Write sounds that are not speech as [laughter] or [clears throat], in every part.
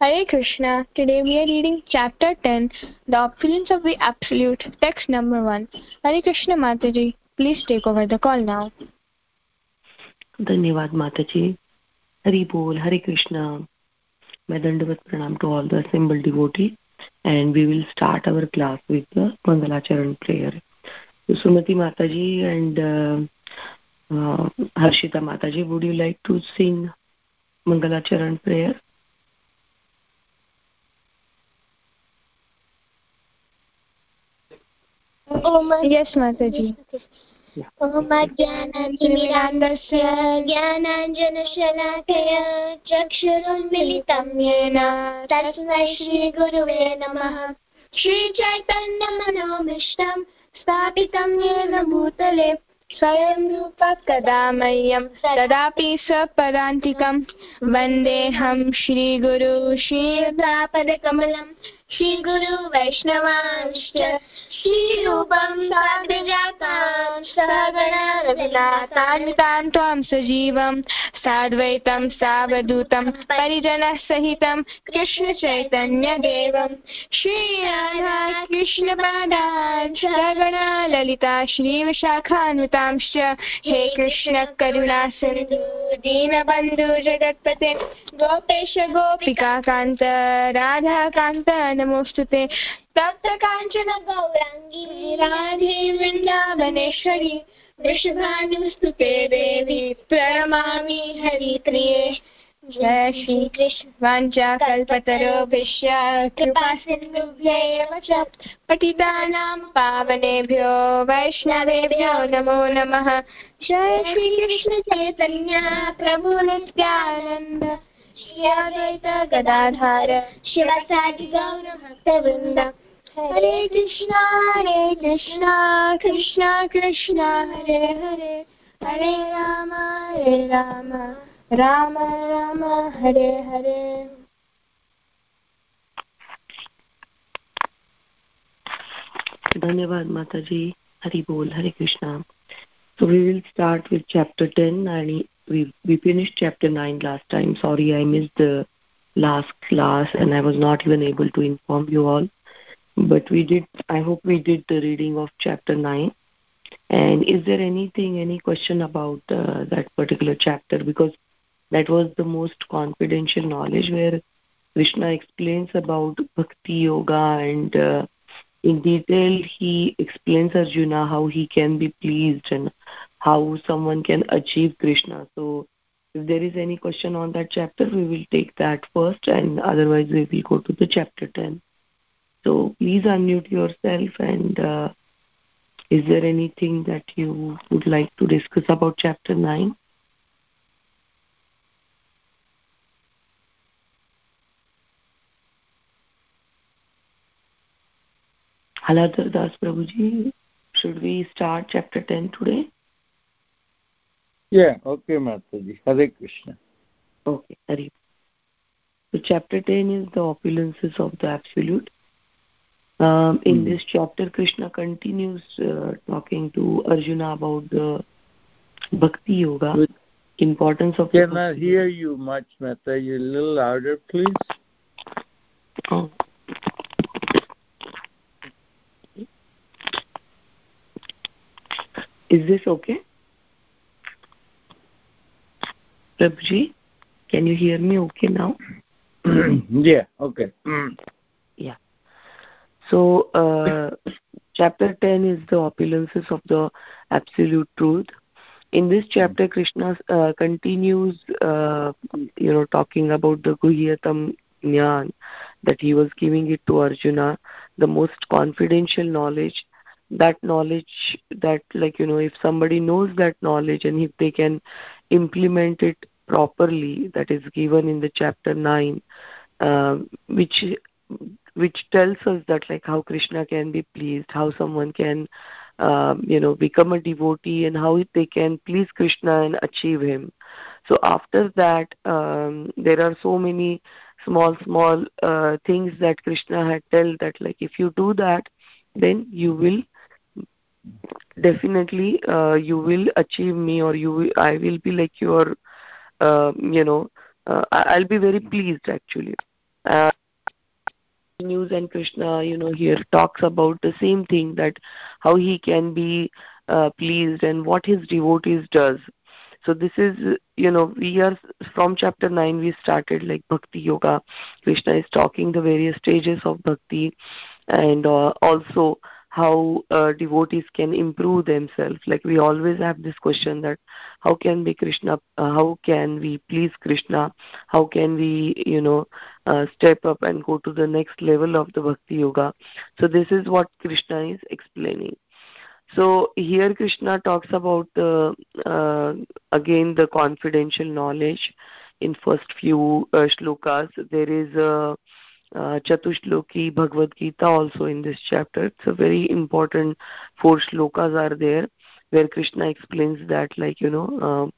Hare Krishna. Today we are reading chapter 10, The Opulence of the Absolute, text number 1. Hare Krishna Mataji, please take over the call now. धन्यवाद माता जी हरि बोल हरे कृष्णा मैं दंडवत प्रणाम to all the assembled devotee and we will start our class with the Mangalacharan prayer. So Sumati Mataji and uh, uh, Harshita Mataji, would you like to sing Mangalacharan prayer? Yes, Mataji. ओमज्ञानतिमिरान्दस्य ज्ञानाञ्जनशलाकय चक्षुरुन्मिलितं येन तस्मै श्रीगुरुवे नमः श्रीचैतन्यमनोमिष्टं स्थापितं येन भूतले स्वयं रूप कदा मह्यं तदापि स्वपदान्तिकं वन्देऽहं श्रीगुरु श्रीयुतापदकमलं श्रीगुरु वैष्णवांश्च श्रीरूपं साग्रजातां सहगणा रघुनाथान्वितान् त्वां सजीवं साद्वैतं सावधूतं परिजनसहितं कृष्णचैतन्यदेवं। श्रीराधा कृष्णपादान् सगणा ललिता श्रीविशाखान्वितांश्च हे कृष्ण करुणा सिन्धु, दीनबन्धु जगत्पते। गोपेश गोपिकान्त राधाकान्त नमोऽस्तु ते तप्त काञ्चन गौराङ्गी राधे वृन्दावनेश्वरी वृषभानुस्तुते देवी, प्रणमामि हरिप्रिये। जय श्रीकृष्ण वाञ्छाकल्पतरुभ्यश्च कृपा सिन्धुभ्यैव च। पतितानां पावनेभ्यो वैष्णवेभ्यो नमो नमः। जय श्रीकृष्ण चैतन्य, प्रभु नित्यानन्द। श्री अद्वैत गदाधार, शिवसादि गौरभक्तवृन्द हरे कृष्णा हरे कृष्णा कृष्णा कृष्णा, हरे हरे। हरे राम हरे राम। राम राम, हरे हरे। धन्यवाद माता जी हरि बोल। Hare Krishna. So we will start with chapter 10 and we we finished chapter 9 last time. Sorry i missed the last class and i was not even able to inform you all. But we did i hope we did the reading of chapter 9 and is there anything any question about uh, that particular chapter? Because that was the most confidential knowledge where krishna explains about bhakti yoga and uh, in detail he explains arjuna how he can be pleased and how someone can achieve krishna. So if there is any question on that chapter we will take that first and otherwise we will go to the chapter 10 so please unmute yourself and uh, is there anything that you would like to discuss about chapter 9 Haladhar Das Prabhuji, should we start chapter 10 today? Yeah, okay, Mataji. Hare Krishna. Okay, Hare. So chapter 10 is the opulences of the Absolute. Um, in mm. this chapter, Krishna continues uh, talking to Arjuna about the Bhakti Yoga, Good. importance of... Cannot hear you much, Mataji. A little louder, please. Oh. Is this okay? Prabhuji, can you hear me okay now? [clears throat] yeah, okay. yeah. So, uh, [coughs] chapter 10 is the opulences of the absolute truth. In this chapter, Krishna uh, continues, uh, you know, talking about the Guhyatam Jnana, that he was giving it to Arjuna, the most confidential knowledge that knowledge that like you know if somebody knows that knowledge and if they can implement it properly that is given in the chapter 9 uh, which which tells us that like how krishna can be pleased how someone can um, you know become a devotee and how they can please krishna and achieve him. So after that um, there are so many small small uh, things that krishna had told that like if you do that then you will definitely uh, you will achieve me or you i will be like your you know uh, i'll be very pleased actually. Uh, news and krishna you know here talks about the same thing that how he can be uh, pleased and what his devotees does. So this is you know we are from chapter 9 we started like bhakti yoga. Krishna is talking the various stages of bhakti and uh, also how uh, devotees can improve themselves. Like we always have this question that how can we krishna uh, how can we please krishna? How can we you know uh, step up and go to the next level of the bhakti yoga? So this is what krishna is explaining. So here krishna talks about the uh, again the confidential knowledge. In first few uh, shlokas there is a uh, Chatushloki Bhagavad Gita also in this chapter. It's a very important four shlokas are there where Krishna explains that like you know um,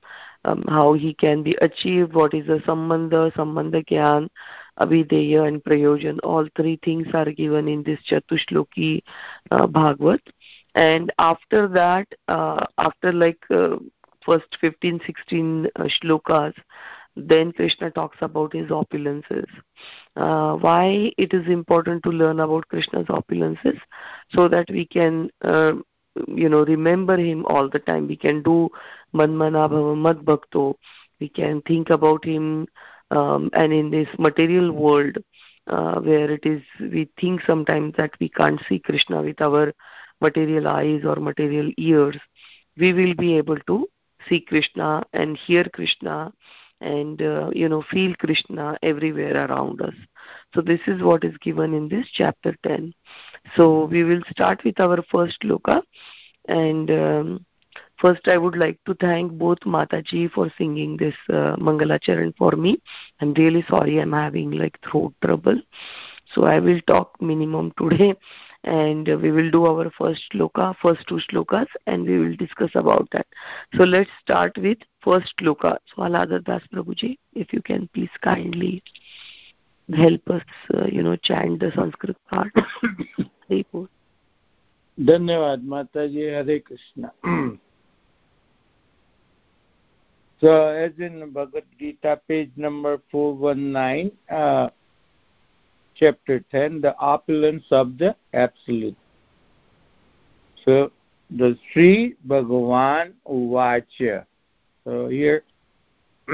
um, how he can be achieved, what is the sambandha, sambandha gyan, abhideya and prayojan. All three things are given in this Chatushloki uh, Bhagavad. And after that, uh, after like uh, first 15, 16 uh, shlokas, then krishna talks about his opulences. Uh, why it is important to learn about krishna's opulences? So that we can uh, you know remember him all the time. We can do manmana mad bhakto. We can think about him um, and in this material world uh, where it is we think sometimes that we can't see krishna with our material eyes or material ears we will be able to see krishna and hear krishna and uh, you know feel krishna everywhere around us. So this is what is given in this chapter 10 so we will start with our first shloka. And um, first i would like to thank both mataji for singing this uh, mangalacharan for me. I'm really sorry i'm having like throat trouble. So i will talk minimum today and we will do our first shloka, first two shlokas, and we will discuss about that. So let's start with first shloka. So Haladar Das Prabhuji, if you can please kindly help us, uh, you know, chant the Sanskrit part. धन्यवाद माताजी हरे Krishna So as in Bhagavad Gita, page number 419, uh, chapter 10, the opulence of the Absolute. So the Sri Bhagavan Uvacha. So here, [clears throat]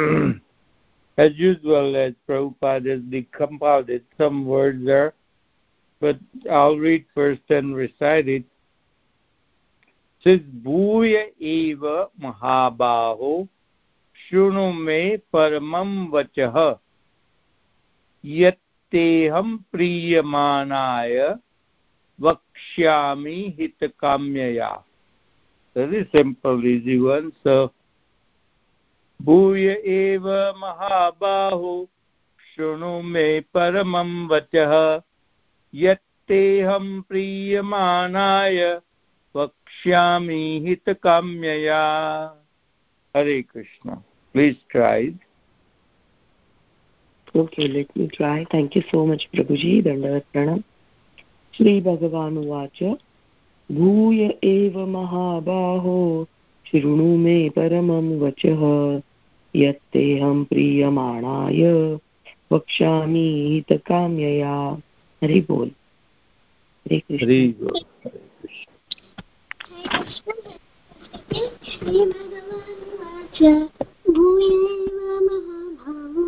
as usual, as Prabhupada has decomposed some words there, but I'll read first and recite it. Says Bhuya eva mahabaho shunu me paramam vachah yat तेऽहं प्रीयमाणाय वक्ष्यामि हितकाम्यया। Very simple, easy one so भूय एव महाबाहो, शृणु मे परमं वचः। यत्तेऽहं प्रीयमाणाय वक्ष्यामि हितकाम्यया। Hare Krishna please try Okay, let me try. Thank you so much, Prabhuji. Dandavat Pranam. श्रीभगवानुवाच भूय एव महाबाहो शृणु मे परमं वचः यत्तेऽहं प्रीयमाणाय वक्ष्यामि हितकाम्यया हरि बोल हरे कृष्ण भूयैव महाभावो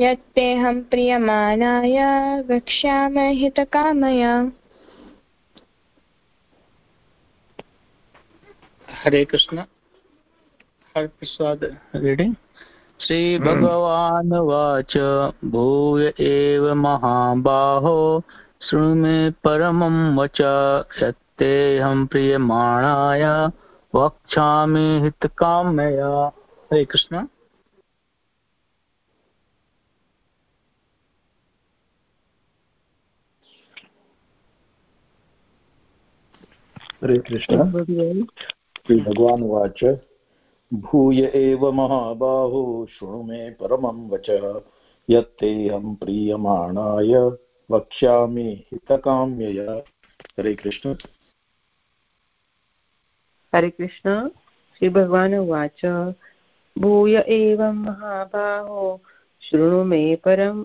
यत्तेऽहं प्रियमाणाय वक्ष्याम हितकामया। हरे कृष्ण। हर प्रसाद रीडिङ्ग् श्रीभगवानुवाच भूय एव महाबाहो। शृणु मे परमं वच। यत्तेऽहं प्रियमाणाय वक्ष्यामि हितकामया। हरे कृष्ण। हरे कृष्ण। श्रीभगवानुवाच भूय एव महाबाहो शृणु मे परमं वचः। यत्तेऽहं प्रीयमाणाय वक्ष्यामि हितकाम्यया। हरे कृष्ण। हरे कृष्ण। श्रीभगवान् उवाच भूय एवं महाबाहो शृणु मे परं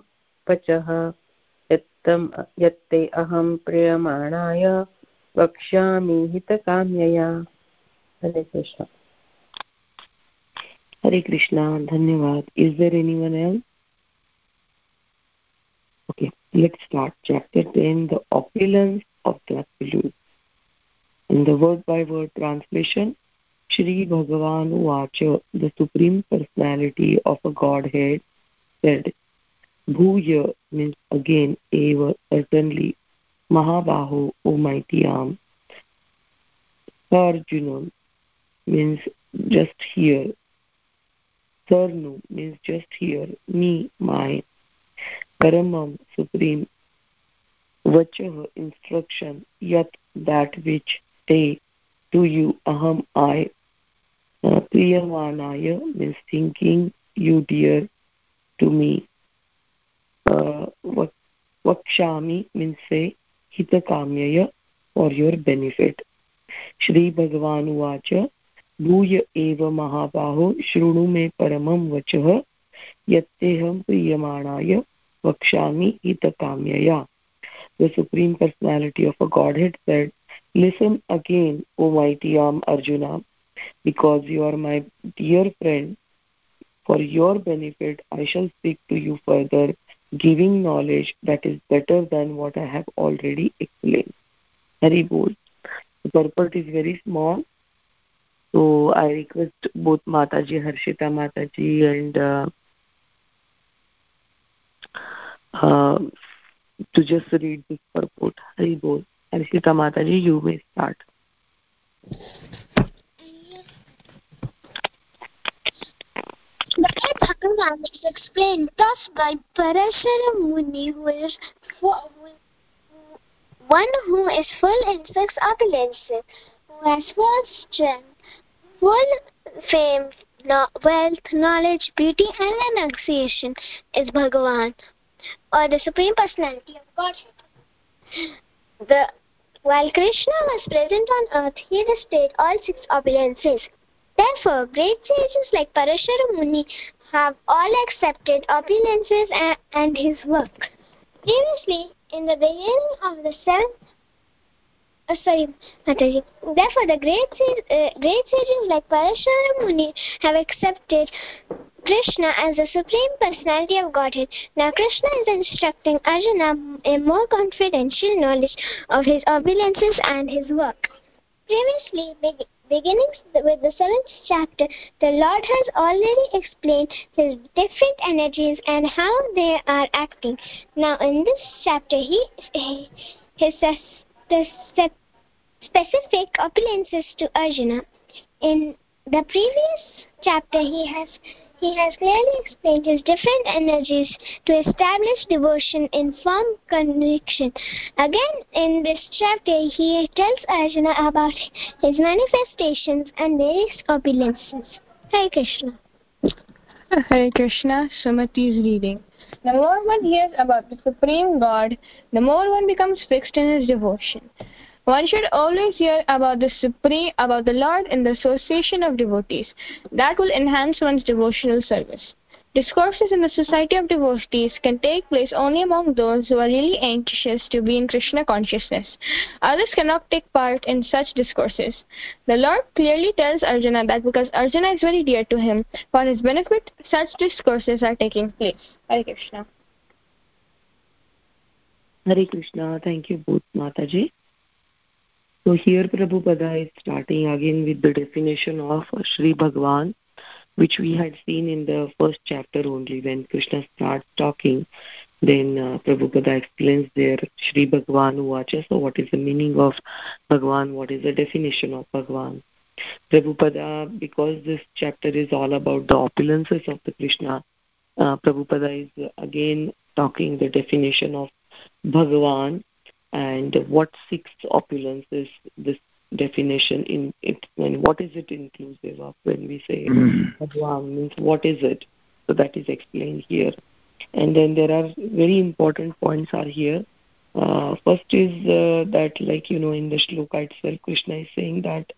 वचः। यत्तं यत्ते अहं प्रियमाणाय वक्ष्यामि हितकाम्यया हरे कृष्ण हरे कृष्णा धन्यवाद is there anyone else okay let's start chapter 10 the opulence of the absolute in the word by word translation shri bhagavan vacha the supreme personality of a godhead said bhuya means again eva certainly mahabaho o mighty arm arjuna means just here sarnu means just here me my paramam supreme vachah instruction yat that which they to you aham i uh, priyamanaya means thinking you dear to me uh, vakshami means say हित काम्यय for your benefit Shri Bhagavan उवाच, भूय एव महाबाहो शृणु मे परम वचह यत्तेहम प्रियमाणाय वक्षामि हित the supreme personality of a godhead said listen again O mighty आम Arjun because you are my dear friend for your benefit I shall speak to you further giving knowledge that is better than what I have already explained. Hari Bol. The purport is very small. So I request both Mataji, Harshita Mataji and uh, uh, to just read this purport. Hari Bol. Harshita Mataji, you may start. The way Bhagavan is explained thus by Parashara Muni, who is one who is full in six opulences, who has full strength, full fame, wealth, knowledge, beauty, and renunciation, is Bhagavan, or the Supreme Personality of Godhead. The, while Krishna was present on earth, he displayed all six opulences. Therefore, great sages like Parashara Muni have all accepted opulences and, and his work. Previously, in the beginning of the seventh uh, sorry, Mataji. Therefore, the great, uh, great sages like Parashara Muni have accepted Krishna as the supreme personality of Godhead. Now, Krishna is instructing Arjuna a more confidential knowledge of his opulences and his work. Previously, beginning with the seventh chapter, the Lord has already explained his different energies and how they are acting. Now, in this chapter, he, he his the specific opulences to Arjuna. In the previous chapter, he has he has clearly explained his different energies to establish devotion in firm conviction. Again, in this chapter, he tells Arjuna about his manifestations and various opulences. Hare Krishna. Hare Krishna, Sumati is reading. The more one hears about the Supreme God, the more one becomes fixed in his devotion. One should always hear about the Supreme, about the Lord in the association of devotees. That will enhance one's devotional service. Discourses in the society of devotees can take place only among those who are really anxious to be in Krishna consciousness. Others cannot take part in such discourses. The Lord clearly tells Arjuna that because Arjuna is very dear to him, for his benefit, such discourses are taking place. Hare Krishna. Hare Krishna. Thank you both, Mataji. So here Prabhupada is starting again with the definition of Sri Bhagwan, which we had seen in the first chapter only when Krishna starts talking. Then uh, Prabhupada explains there Sri Bhagwan Uvacha. So what is the meaning of Bhagwan? What is the definition of Bhagwan? Prabhupada, because this chapter is all about the opulences of the Krishna, uh, Prabhupada is again talking the definition of Bhagavan and what six is this definition in it and what is it inclusive of when we say Bhagwan means what is it? So that is explained here. And then there are very important points are here. Uh, first is uh, that like you know in the shloka itself Krishna is saying that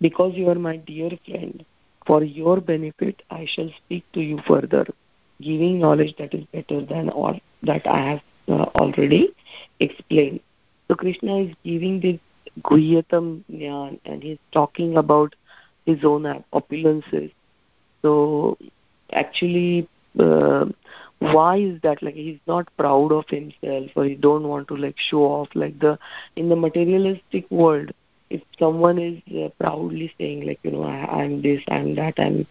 because you are my dear friend for your benefit I shall speak to you further giving knowledge that is better than all that I have uh, already explained. So Krishna is giving this Guhyatam Jnana and he's talking about his own opulences. So actually, uh, why is that? Like he's not proud of himself or he don't want to like show off. Like the in the materialistic world, if someone is uh, proudly saying like you know I, I'm this, I'm that, I'm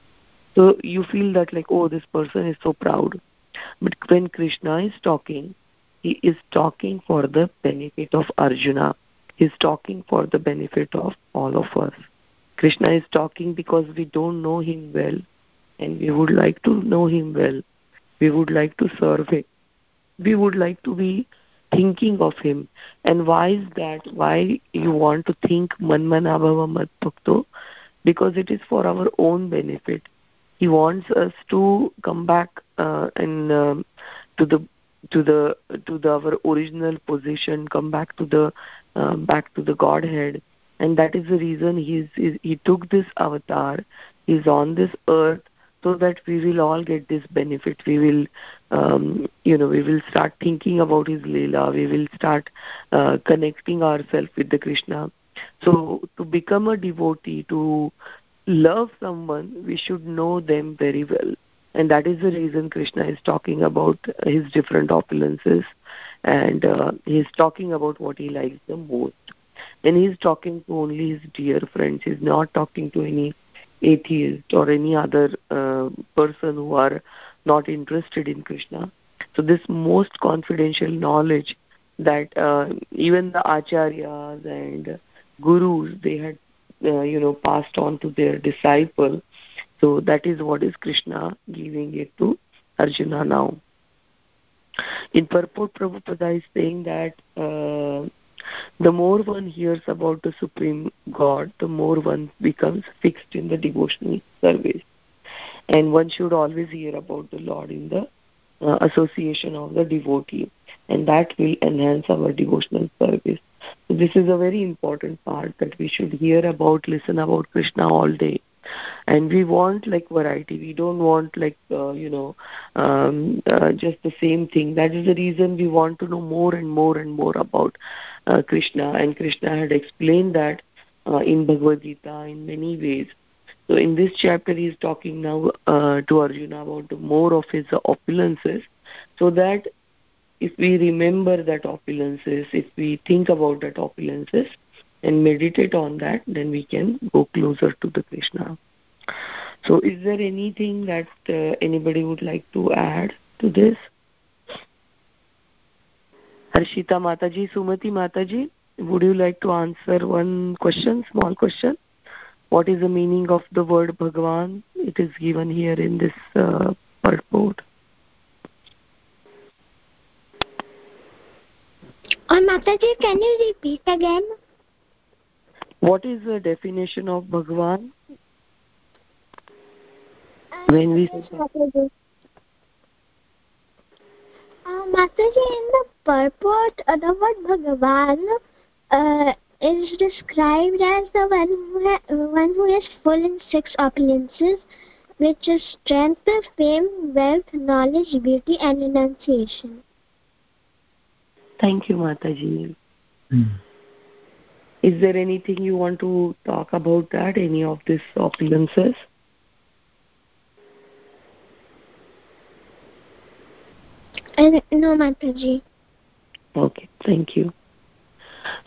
so you feel that like oh this person is so proud. But when Krishna is talking, he is talking for the benefit of Arjuna He is talking for the benefit of all of us. Krishna is talking because we don't know him well and we would like to know him well. We would like to serve him. We would like to be thinking of him. And why is that? Why you want to think Manmanabhava Madbhakto? Because it is for our own benefit. He wants us to come back uh, and um, to the to the to the our original position come back to the uh, back to the godhead. And that is the reason he, he took this avatar. He's on this earth so that we will all get this benefit. We will um, you know we will start thinking about his leela. We will start uh, connecting ourselves with the krishna. So to become a devotee to love someone we should know them very well and that is the reason krishna is talking about his different opulences and uh, he's talking about what he likes the most. And he's talking to only his dear friends he's not talking to any atheist or any other uh, person who are not interested in krishna. So this most confidential knowledge that uh, even the acharyas and gurus they had uh, you know passed on to their disciple so that is what is Krishna giving it to Arjuna now. In purport, Prabhupada is saying that uh, the more one hears about the Supreme God, the more one becomes fixed in the devotional service. And one should always hear about the Lord in the uh, association of the devotee, and that will enhance our devotional service. So this is a very important part that we should hear about, listen about Krishna all day. And we want like variety. We don't want like uh, you know um, uh, just the same thing. That is the reason we want to know more and more and more about uh, krishna. And krishna had explained that uh, in bhagavad gita in many ways so in this chapter he is talking now uh, to arjuna about more of his opulences so that if we remember that opulences if we think about that opulences and meditate on that, then we can go closer to the Krishna. So, is there anything that uh, anybody would like to add to this? Harshita Mataji, Sumati Mataji, would you like to answer one question, small question? What is the meaning of the word Bhagwan? It is given here in this uh, purport. Oh, Mataji, can you repeat again? What is the definition of Bhagwan? when we say Mataji. Uh, Mataji, in the purport, uh, the word Bhagavan uh, is described as the one who, ha- one who is full in six opulences, which is strength, fame, wealth, knowledge, beauty, and renunciation. Thank you, Mataji. Mm. Is there anything you want to talk about that? Any of these opulences? And no, Mataji. Okay, thank you.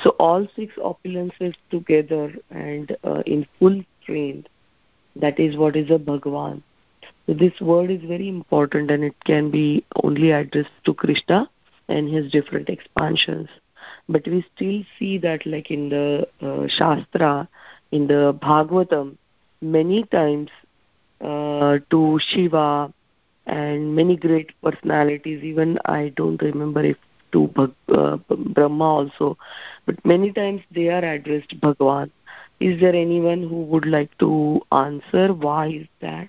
So all six opulences together and uh, in full strength, that is what is a Bhagavan. So this word is very important and it can be only addressed to Krishna and his different expansions but we still see that like in the uh, shastra in the bhagavatam many times uh, to shiva and many great personalities even i don't remember if to uh, brahma also. But many times they are addressed bhagwan. Is there anyone who would like to answer why is that?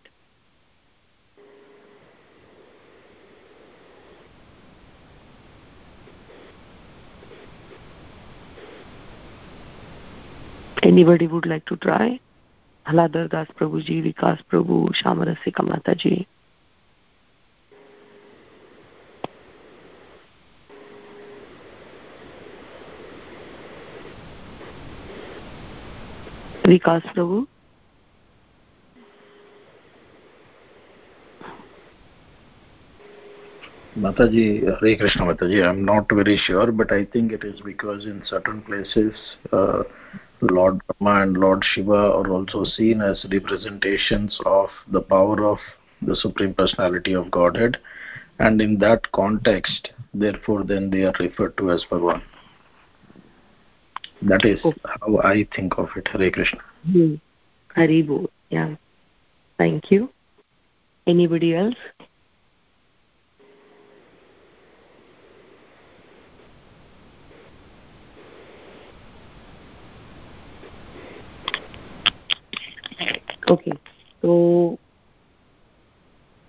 Anybody would like to try? Haladar Das Prabhuji, Vikas Prabhu, Shamarasika Mataji. Vikas Prabhu Mataji, Hare Krishna Mataji, I'm not very sure, but I think it is because in certain places uh, Lord Brahma and Lord Shiva are also seen as representations of the power of the Supreme Personality of Godhead, and in that context, therefore, then they are referred to as Bhagavan. That is okay. how I think of it. Hare Krishna. Hmm. Hari Bol, yeah. Thank you. Anybody else? Okay, so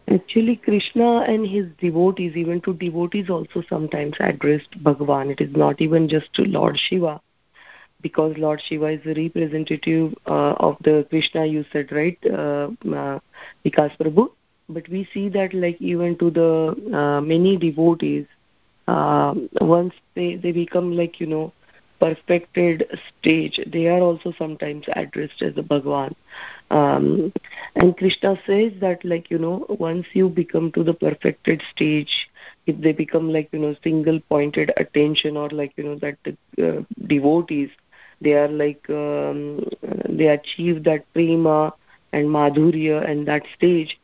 actually Krishna and his devotees, even to devotees also sometimes addressed Bhagavan. It is not even just to Lord Shiva because Lord Shiva is a representative uh, of the Krishna you said, right, uh, uh, Vikas Prabhu? But we see that like even to the uh, many devotees, uh, once they, they become like, you know, perfected stage, they are also sometimes addressed as a Bhagwan. Um, and Krishna says that like, you know, once you become to the perfected stage, if they become like, you know, single pointed attention or like, you know, that uh, devotees, they are like um, they achieve that prema and madhurya and that stage.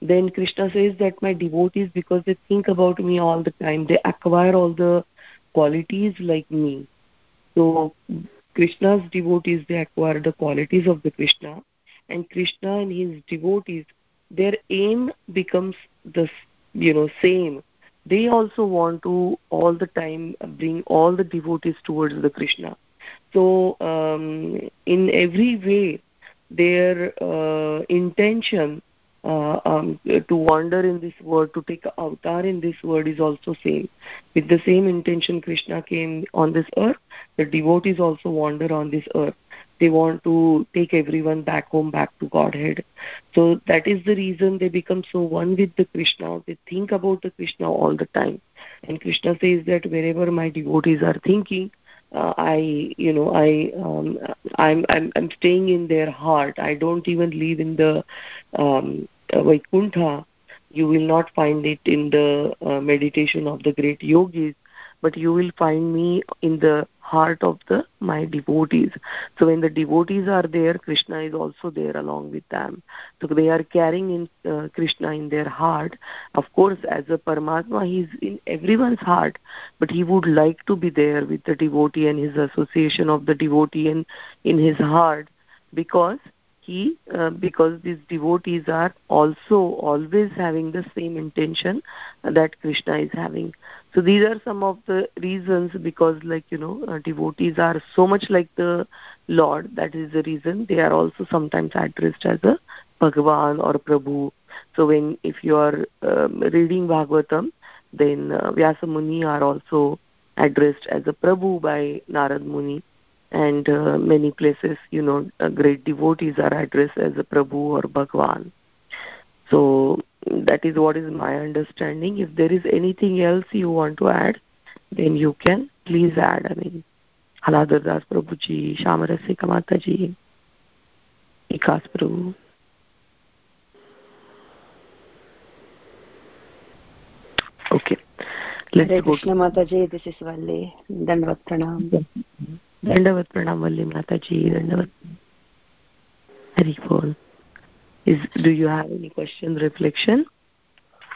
Then krishna says that my devotees because they think about me all the time they acquire all the qualities like me. So krishna's devotees they acquire the qualities of the krishna. And krishna and his devotees their aim becomes the you know same. They also want to all the time bring all the devotees towards the krishna so um, in every way their uh, intention uh, um, to wander in this world to take avatar in this world is also same. With the same intention krishna came on this earth the devotees also wander on this earth. They want to take everyone back home back to godhead. So that is the reason they become so one with the krishna. They think about the krishna all the time. And krishna says that wherever my devotees are thinking uh, i you know i um, i'm i'm i'm staying in their heart. I don't even live in the um, vaikuntha. You will not find it in the uh, meditation of the great yogis but you will find me in the heart of the my devotees. So when the devotees are there krishna is also there along with them. So they are carrying in uh, krishna in their heart. Of course as a paramatma he is in everyone's heart but he would like to be there with the devotee and his association of the devotee in in his heart because he uh, because these devotees are also always having the same intention that krishna is having. So these are some of the reasons because like you know uh, devotees are so much like the lord. That is the reason. They are also sometimes addressed as a bhagavan or prabhu. So when if you are um, reading bhagavatam then uh, vyasa muni are also addressed as a prabhu by narad muni and uh, many places you know uh, great devotees are addressed as a prabhu or bhagwan. So that is what is my understanding. If there is anything else you want to add then you can please add i mean haladar das prabhu ji shamarasika mata ji vikas prabhu. Okay. Let's Hare go Krishna Mataji, this is Valli. Dandavat Pranam. दंडवत प्रणाम वल्ली माता जी दंडवत हरि बोल is do you have any question reflection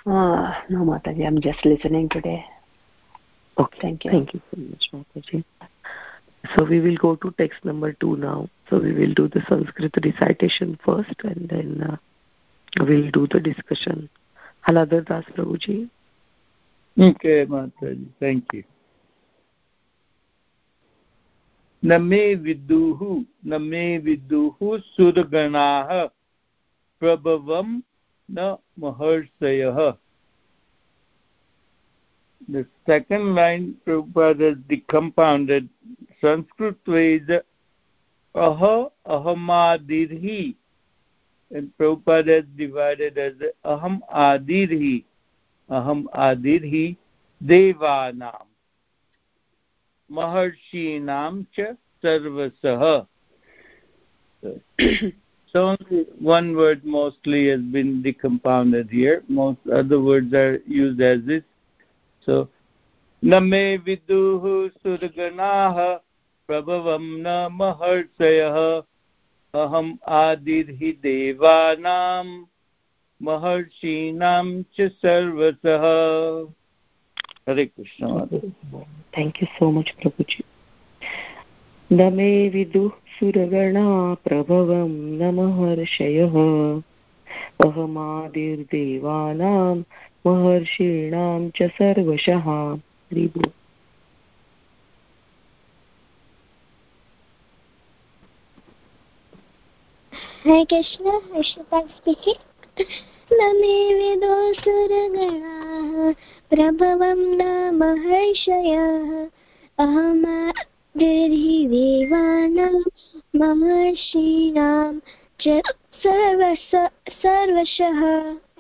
uh, no mataji i'm just listening today okay thank you thank you so much mataji so we will go to text number 2 now so we will do the sanskrit recitation first and then uh, we'll do the discussion haladar das prabhuji okay mataji thank you न मे विदुः न मे विदुः सुरगणाः प्रभवं न महर्षयः line Prabhupada has decompounded Sanskrit way is aha ahamadirhi and Prabhupada has divided as aham adirhi aham adirhi devanam maharshinam cha sarvasah so only one word mostly has been decompounded here most other words are used as this so न मे विदुः सुरगणाः प्रभवं न महर्षयः अहम् आदिर्हि देवानां महर्षीणां च सर्वसः हरे Krishna thank you so much prabhuji नमे विदुः सुरगणा प्रभवं न महर्षयः अहमादिर्देवानां महर्षीणां च सर्वशः Ribhu Hare Krishna, Vishnupada speaking. स्वप्नमे विदोऽसुरगणाः प्रभवं नामहर्षयः अहमादिर्हिवेवानां महर्षीणां च सर्वस सर्वशः।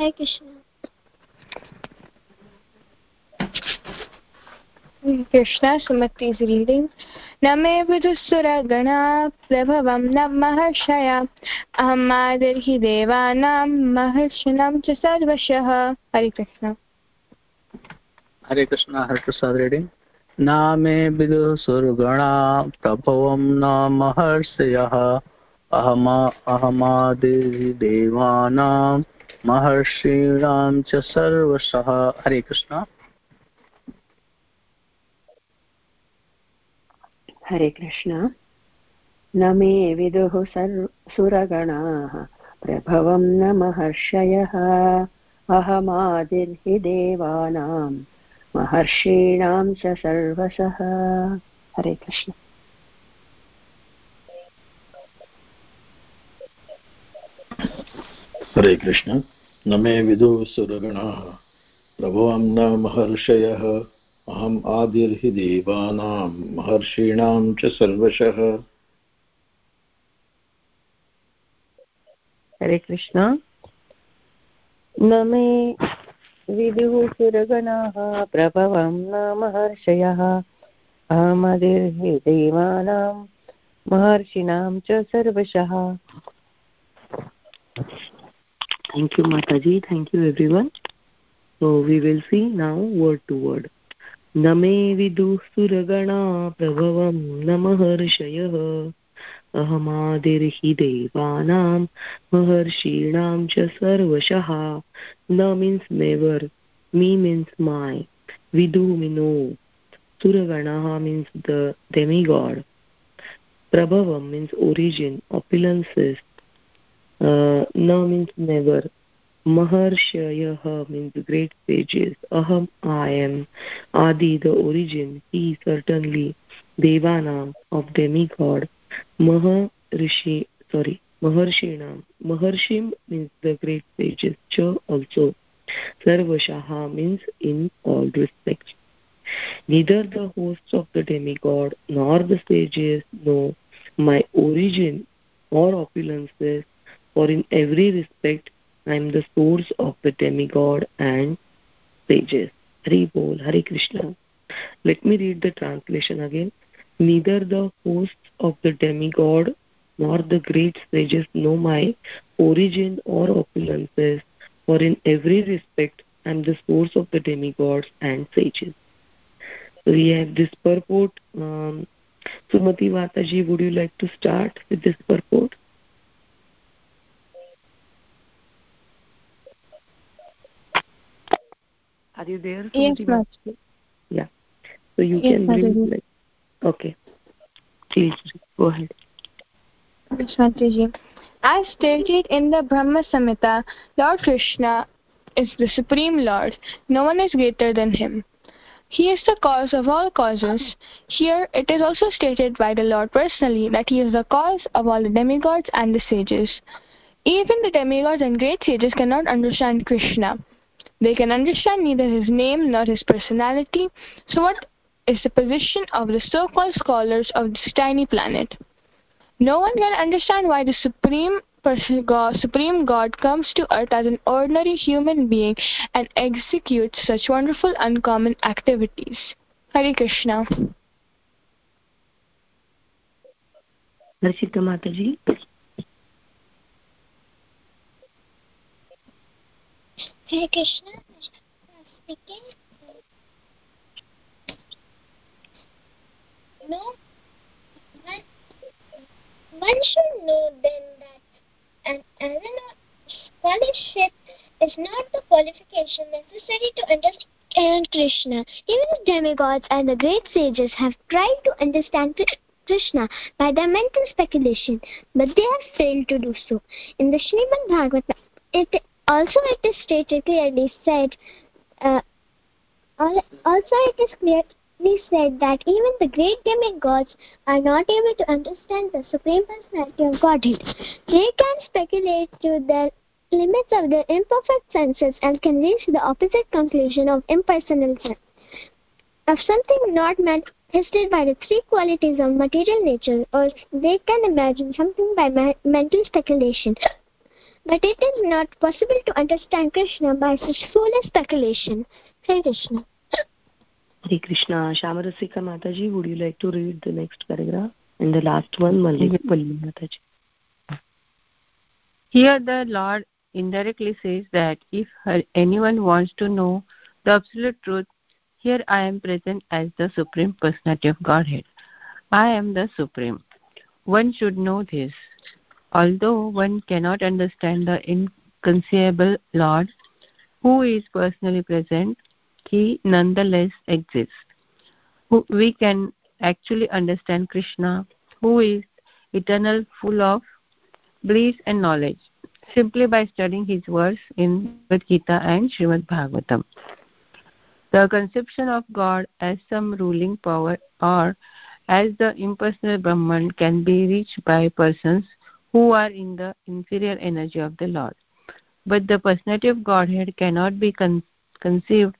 हरे Krishna. Krishna Sumati is reading. Name vidusura Gana prabhavam na maharshaya ahamadirhi devanam maharshinam cha sarvashah. Hare Krishna. Hare Krishna, Hare Krishna reading. नामे विदुसुर्गणा प्रभवं न महर्षयः अहम अहमादिदेवानां महर्षीणां च सर्वशः हरे कृष्ण हरे कृष्ण। न मे विदुः सुरगणाः। प्रभवं न महर्षयः। अहमादिर्हि देवानां महर्षीणां च सर्वशः। हरे कृष्ण। हरे कृष्ण। न मे विदुः सुरगणाः। प्रभवं न महर्षयः। अहम् आदिर्हि देवानां महर्षीणां च सर्वशः हरे कृष्ण न मे विदुः सुरगणाः प्रभवं न महर्षयः अहमदिर्हि देवानां महर्षिणां च सर्वशः Thank you, Mataji. Thank you, everyone. So we will see now word to word. नमे विदुः सुरगणा प्रभवं न महर्षयः अहमादिर्हि देवानां महर्षीणां च सर्वशः न मीन्स् नेवर् मी मीन्स् मै विदु मिनो means the demigod prabhavam means origin opulences uh, na means never Maharshayah means the great sages. Aham, I am. Adi, the origin. He, certainly. Devana, of demigod. Maharishi, sorry, Maharshinam. Maharshim means the great sages. Cha, also. Sarvashaha means in all respects. Neither the hosts of the demigod nor the sages know my origin or opulences, for in every respect I am the source of the demigod and sages. Hari Bol, Hari Krishna. Let me read the translation again. Neither the hosts of the demigod nor the great sages know my origin or opulences, for in every respect I am the source of the demigods and sages. So we have this purport. Um, Sumati Mataji, would you like to start with this purport? Are you there? Yes, Master. Yeah. So you yes, can read like okay. Please go ahead. Yes, Mataji. As stated in the Brahma Samhita, Lord Krishna is the Supreme Lord. No one is greater than him. He is the cause of all causes. Here it is also stated by the Lord personally that he is the cause of all the demigods and the sages. Even the demigods and great sages cannot understand Krishna. They can understand neither his name nor his personality. So, what is the position of the so called scholars of this tiny planet? No one can understand why the Supreme God, Supreme God comes to earth as an ordinary human being and executes such wonderful, uncommon activities. Hare Krishna. Mataji. Hare Krishna. Speaking. No. One, one should know then that an scholarship is not the qualification necessary to understand Krishna. Even the demigods and the great sages have tried to understand Krishna by their mental speculation, but they have failed to do so. In the Srimad Bhagavatam, it also it is stated clearly said. Uh, also, it is clearly said that even the great demigods are not able to understand the Supreme Personality of Godhead. They can speculate to the limits of their imperfect senses and can reach the opposite conclusion of impersonal sense. Of something not manifested by the three qualities of material nature, or they can imagine something by mental speculation. But it is not possible to understand Krishna by such foolish speculation. Hare Krishna. Hare Krishna. Shamarasika Mataji, would you like to read the next paragraph? And the last one, Malli mm-hmm. Mataji. Here the Lord indirectly says that if anyone wants to know the absolute truth, here I am present as the Supreme Personality of Godhead. I am the Supreme. One should know this. Although one cannot understand the inconceivable Lord who is personally present, he nonetheless exists. We can actually understand Krishna, who is eternal, full of bliss and knowledge, simply by studying his words in Bhagavad Gita and Srimad Bhagavatam. The conception of God as some ruling power or as the impersonal Brahman can be reached by persons who are in the inferior energy of the Lord. But the personality of Godhead cannot be con- conceived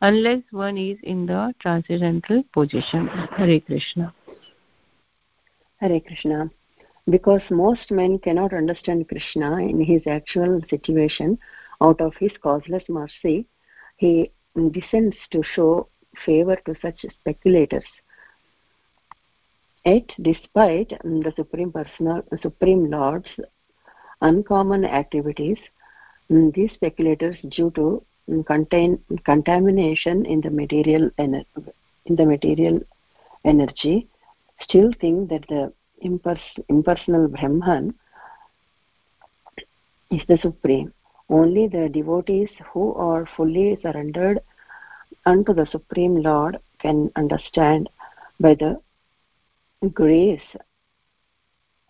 unless one is in the transcendental position. Hare Krishna. Hare Krishna. Because most men cannot understand Krishna in his actual situation, out of his causeless mercy, he descends to show favor to such speculators Yet, despite the Supreme Personal, Supreme Lord's uncommon activities, mm, these speculators, due to mm, contain, contamination in the material in the material energy, still think that the impers- impersonal Brahman is the supreme. Only the devotees who are fully surrendered unto the Supreme Lord can understand by the grace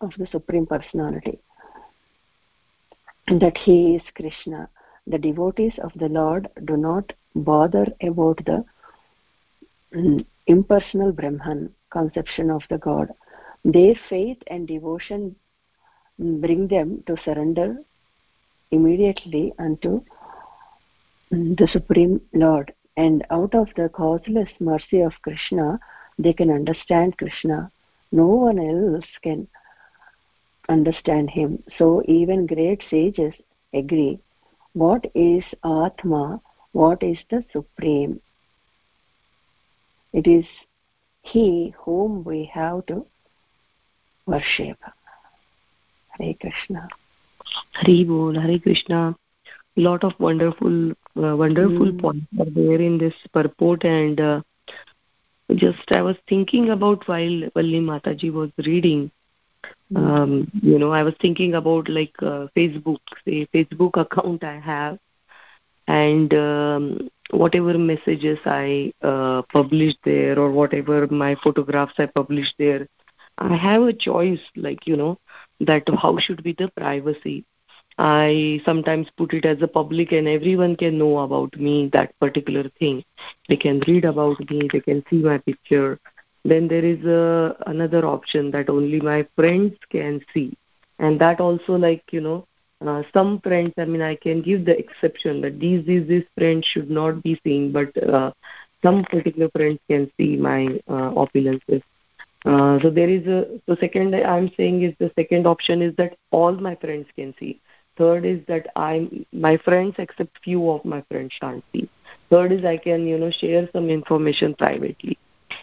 of the Supreme Personality that He is Krishna. The devotees of the Lord do not bother about the mm, impersonal Brahman conception of the God. Their faith and devotion bring them to surrender immediately unto mm, the Supreme Lord. And out of the causeless mercy of Krishna, they can understand Krishna no one else can understand him. So even great sages agree what is Atma, what is the Supreme. It is He whom we have to worship. Hare Krishna. Hari Bol, Hare Krishna. Lot of wonderful, uh, wonderful mm. points are there in this purport, and uh, just I was thinking about while Valli Mataji was reading. Hmm. Um, you know, I was thinking about like uh, Facebook, say Facebook account I have, and um, whatever messages I uh, publish there or whatever my photographs I publish there, I have a choice, like you know, that how should be the privacy. I sometimes put it as a public and everyone can know about me, that particular thing. They can read about me, they can see my picture. Then there is a, another option that only my friends can see. And that also like, you know, uh, some friends, I mean, I can give the exception that these, these, these friends should not be seen, but uh, some particular friends can see my uh, opulences. Uh, so there is a so second I'm saying is the second option is that all my friends can see third is that i'm my friends except few of my friends can't see third is i can you know share some information privately.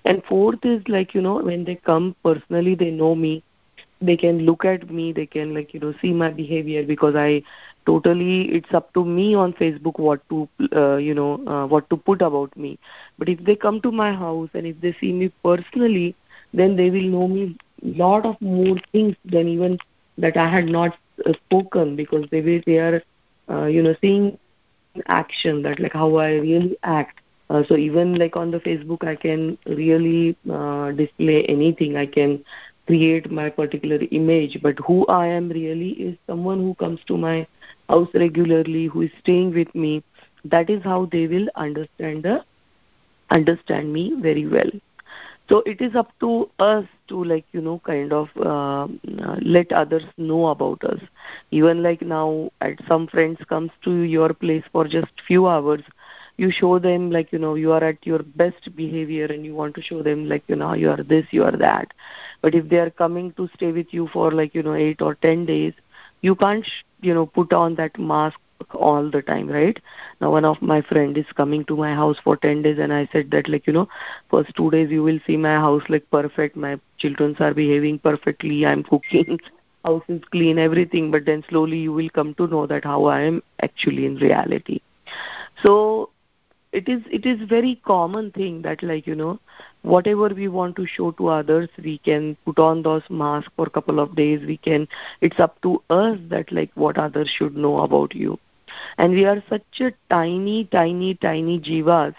And fourth is like you know when they come personally they know me. They can look at me. They can like you know see my behavior because i totally it's up to me on facebook what to uh, you know uh, what to put about me. But if they come to my house and if they see me personally then they will know me lot of more things than even that i had not uh, spoken because they way they are uh, you know seeing action that like how i really act. Uh, so even like on the facebook i can really uh, display anything. I can create my particular image. But who i am really is someone who comes to my house regularly who is staying with me. That is how they will understand the understand me very well. So it is up to us to like you know kind of uh, let others know about us. Even like now at some friends comes to your place for just few hours you show them like you know you are at your best behavior and you want to show them like you know you are this you are that. But if they are coming to stay with you for like you know 8 or 10 days you can't you know put on that mask all the time right? Now one of my friend is coming to my house for 10 days and i said that like you know first two days you will see my house like perfect. My children are behaving perfectly. I'm cooking. [laughs] House is clean everything. But then slowly you will come to know that how i am actually in reality. So it is it is very common thing that like you know whatever we want to show to others we can put on those masks for a couple of days. We can it's up to us that like what others should know about you and we are such a tiny tiny tiny jivas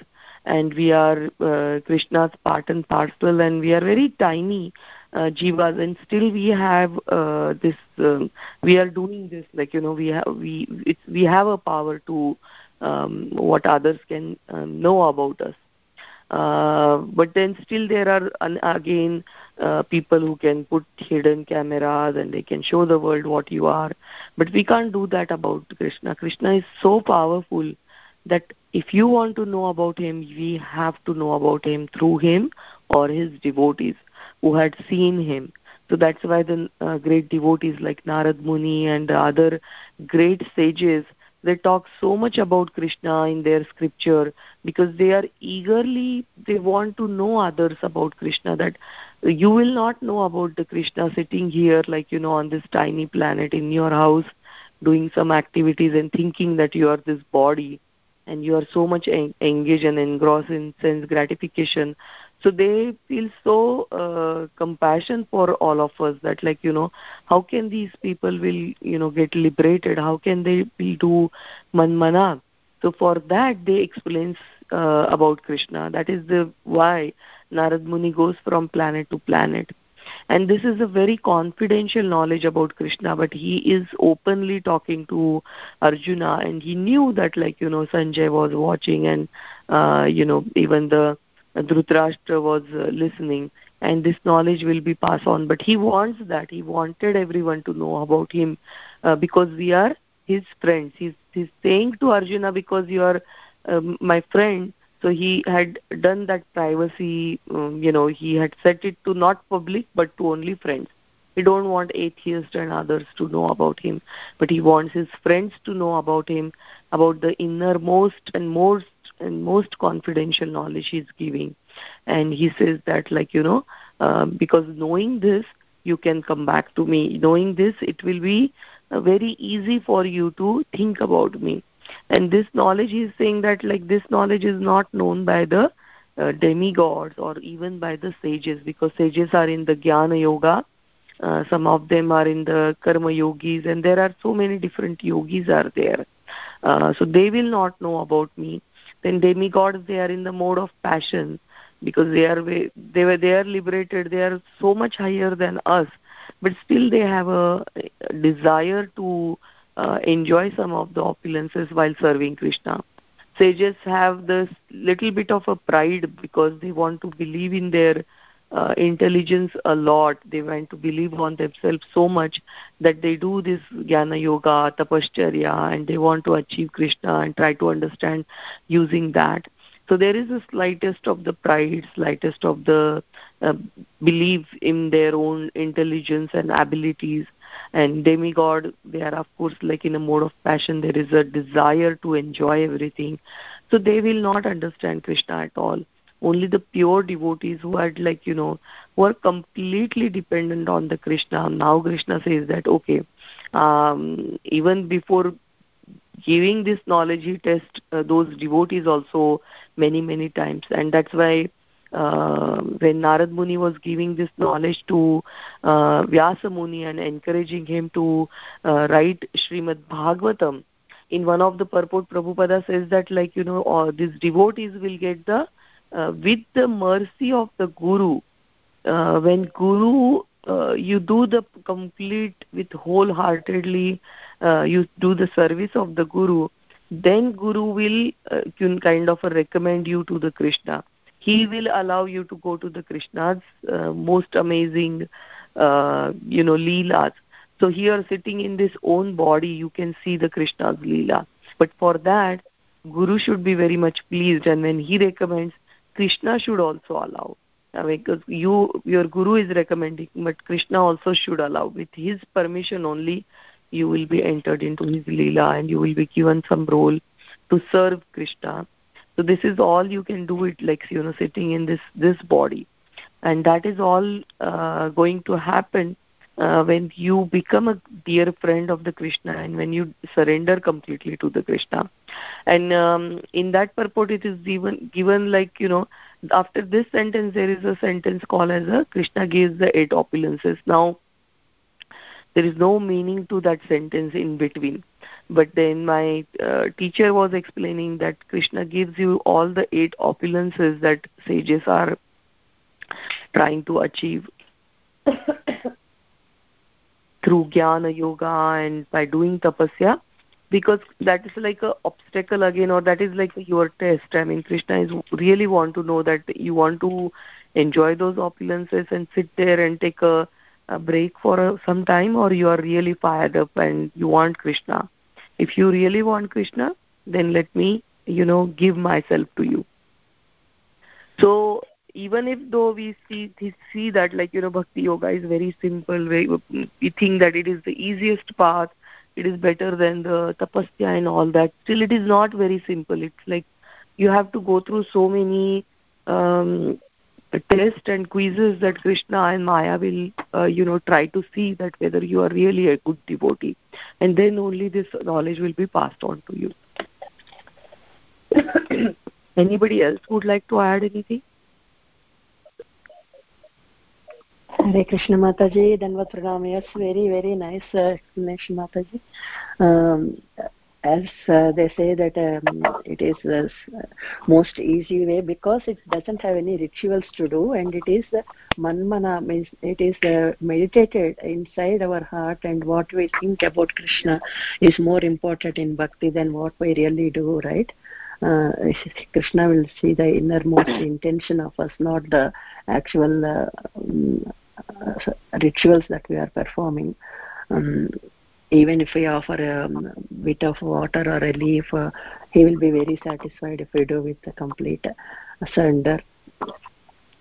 and we are uh, krishna's part and parcel and we are very tiny uh, jivas and still we have uh, this um, we are doing this like you know we have we it's we have a power to um, what others can um, know about us. Uh, but then still there are again uh, people who can put hidden cameras and they can show the world what you are. But we can't do that about krishna. Krishna is so powerful that if you want to know about him we have to know about him through him or his devotees who had seen him. So that's why the uh, great devotees like narad muni and other great sages they talk so much about krishna in their scripture because they are eagerly they want to know others about krishna that you will not know about the krishna sitting here like you know on this tiny planet in your house doing some activities and thinking that you are this body and you are so much en- engaged and engrossed in sense gratification so they feel so uh, compassion for all of us that like you know how can these people will you know get liberated? How can they will do manmana? So for that they explains uh, about krishna. That is the why narad muni goes from planet to planet. And this is a very confidential knowledge about krishna but he is openly talking to arjuna and he knew that like you know sanjay was watching and uh, you know even the Dhritarashtra was uh, listening and this knowledge will be passed on. But he wants that. He wanted everyone to know about him uh, because we are his friends. He's, he's saying to arjuna because you are um, my friend. So he had done that privacy um, you know he had set it to not public but to only friends he don't want atheists and others to know about him but he wants his friends to know about him about the innermost and most and most confidential knowledge he's giving. And he says that like you know uh, because knowing this you can come back to me. Knowing this it will be uh, very easy for you to think about me. And this knowledge is saying that like this knowledge is not known by the uh, demigods or even by the sages because sages are in the jnana yoga uh, some of them are in the karma yogis and there are so many different yogis are there. Uh, so they will not know about me. Then demigods they are in the mode of passion because they are they were they are liberated. They are so much higher than us. But still they have a desire to uh, enjoy some of the opulences while serving krishna. Sages have this little bit of a pride because they want to believe in their uh, intelligence a lot. They want to believe on themselves so much that they do this jnana yoga tapashcharya and they want to achieve krishna and try to understand using that. So there is a slightest of the pride slightest of the uh, belief in their own intelligence and abilities. And demigod they are of course like in a mode of passion there is a desire to enjoy everything. So they will not understand krishna at all only the pure devotees who are like you know who are completely dependent on the krishna. Now krishna says that okay um, even before giving this knowledge he tests uh, those devotees also many many times. And that's why uh, when Narad Muni was giving this knowledge to uh, Vyasa Muni and encouraging him to uh, write Srimad Bhagavatam, in one of the purport Prabhupada says that like you know uh, these devotees will get the uh, with the mercy of the Guru uh, when Guru uh, you do the complete with wholeheartedly uh, you do the service of the Guru then Guru will uh, kind of recommend you to the Krishna. He will allow you to go to the krishna's uh, most amazing uh, you know leelas. So here sitting in this own body you can see the krishna's leela. But for that guru should be very much pleased and when he recommends krishna should also allow. Uh, because you your guru is recommending but krishna also should allow. With his permission only you will be entered into his leela and you will be given some role to serve krishna. So this is all you can do it like you know sitting in this this body. And that is all uh, going to happen uh, when you become a dear friend of the krishna and when you surrender completely to the krishna. And um, in that purport it is even given like you know after this sentence there is a sentence called as a krishna gives the eight opulences. Now there is no meaning to that sentence in between. But then my uh, teacher was explaining that krishna gives you all the eight opulences that sages are trying to achieve [coughs] through jnana yoga and by doing tapasya because that is like a obstacle again or that is like your test. I mean krishna is really want to know that you want to enjoy those opulences and sit there and take a a break for uh, some time or you are really fired up and you want krishna. If you really want krishna then let me you know give myself to you. So even if though we see see that like you know bhakti yoga is very simple very, we think that it is the easiest path it is better than the tapasya and all that. Still it is not very simple. It's like you have to go through so many um, test and quizzes that krishna and maya will uh, you know try to see that whether you are really a good devotee. And then only this knowledge will be passed on to you. [coughs] Anybody else would like to add anything Hare Krishna Mataji, Dandavat Pranam. Yes, very, very nice uh, explanation, Mataji. Um, as uh, they say that um, it is the most easy way because it doesn't have any rituals to do and it is the manmana means it is uh, meditated inside our heart and what we think about krishna is more important in bhakti than what we really do right uh, [laughs] krishna will see the innermost [coughs] intention of us not the actual uh, um, rituals that we are performing um, even if we offer a um, bit of water or a leaf, uh, he will be very satisfied if we do with the complete surrender.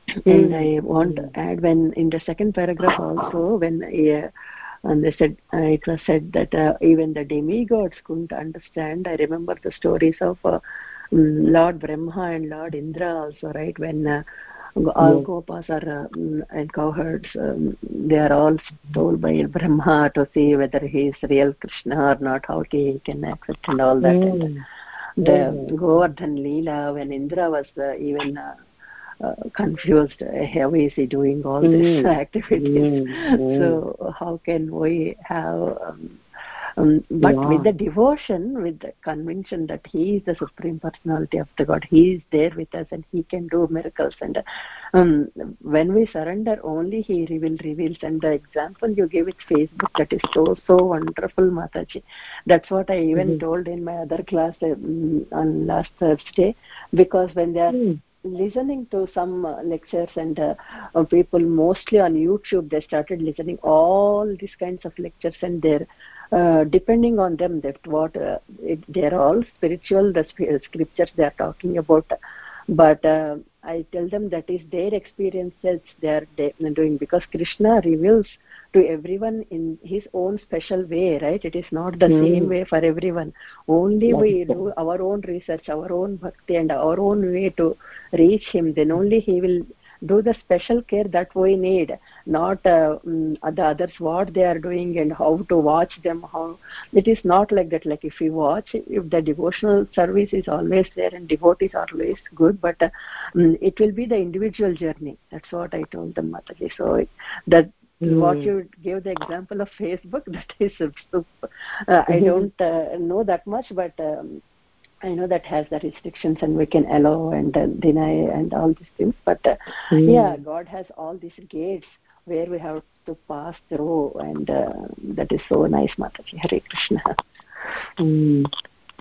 Mm. And I want to add when in the second paragraph also when uh, and they said uh, it was said that uh, even the demigods couldn't understand. I remember the stories of uh, Lord Brahma and Lord Indra also, right? When uh, all gopas are uh, and cowherds um, they are all told by brahma to see whether he is real krishna or not how he can accept and all that mm. and the mm. govardhan leela when indra was uh, even uh, uh, confused uh, how is he doing all mm. these [laughs] activities mm. so how can we have um, um, but Yeah. with the devotion with the conviction that he is the supreme personality of the god he is there with us and he can do miracles and um, when we surrender only he will reveals and the example you gave with facebook that is so so wonderful mataji that's what i even Mhm. told in my other class um, on last thursday because when they are Hmm. listening to some uh, lectures and uh, uh, people mostly on youtube they started listening all these kinds of lectures and they're uh, depending on them that what uh, it, they're all spiritual the sp- scriptures they are talking about. But uh, i tell them that is their experiences they are de- doing because krishna reveals to everyone in his own special way right? It is not the Hmm. same way for everyone. Only we do our own research our own bhakti and our own way to reach him. Then only he will do the special care that we need not uh, mm, the others what they are doing and how to watch them how it is not like that like if we watch if the devotional service is always there and devotees are always good but uh, mm, it will be the individual journey that's what i told them mataji so it, that what Hmm. you gave the example of facebook [laughs] that is uh, super. Uh, i don't uh, know that much but um, I know that has the restrictions and we can allow and uh, deny and all these things. But uh, Hmm. yeah, God has all these gates where we have to pass through, and uh, that is so nice, Mataji. Hare Krishna. Mm.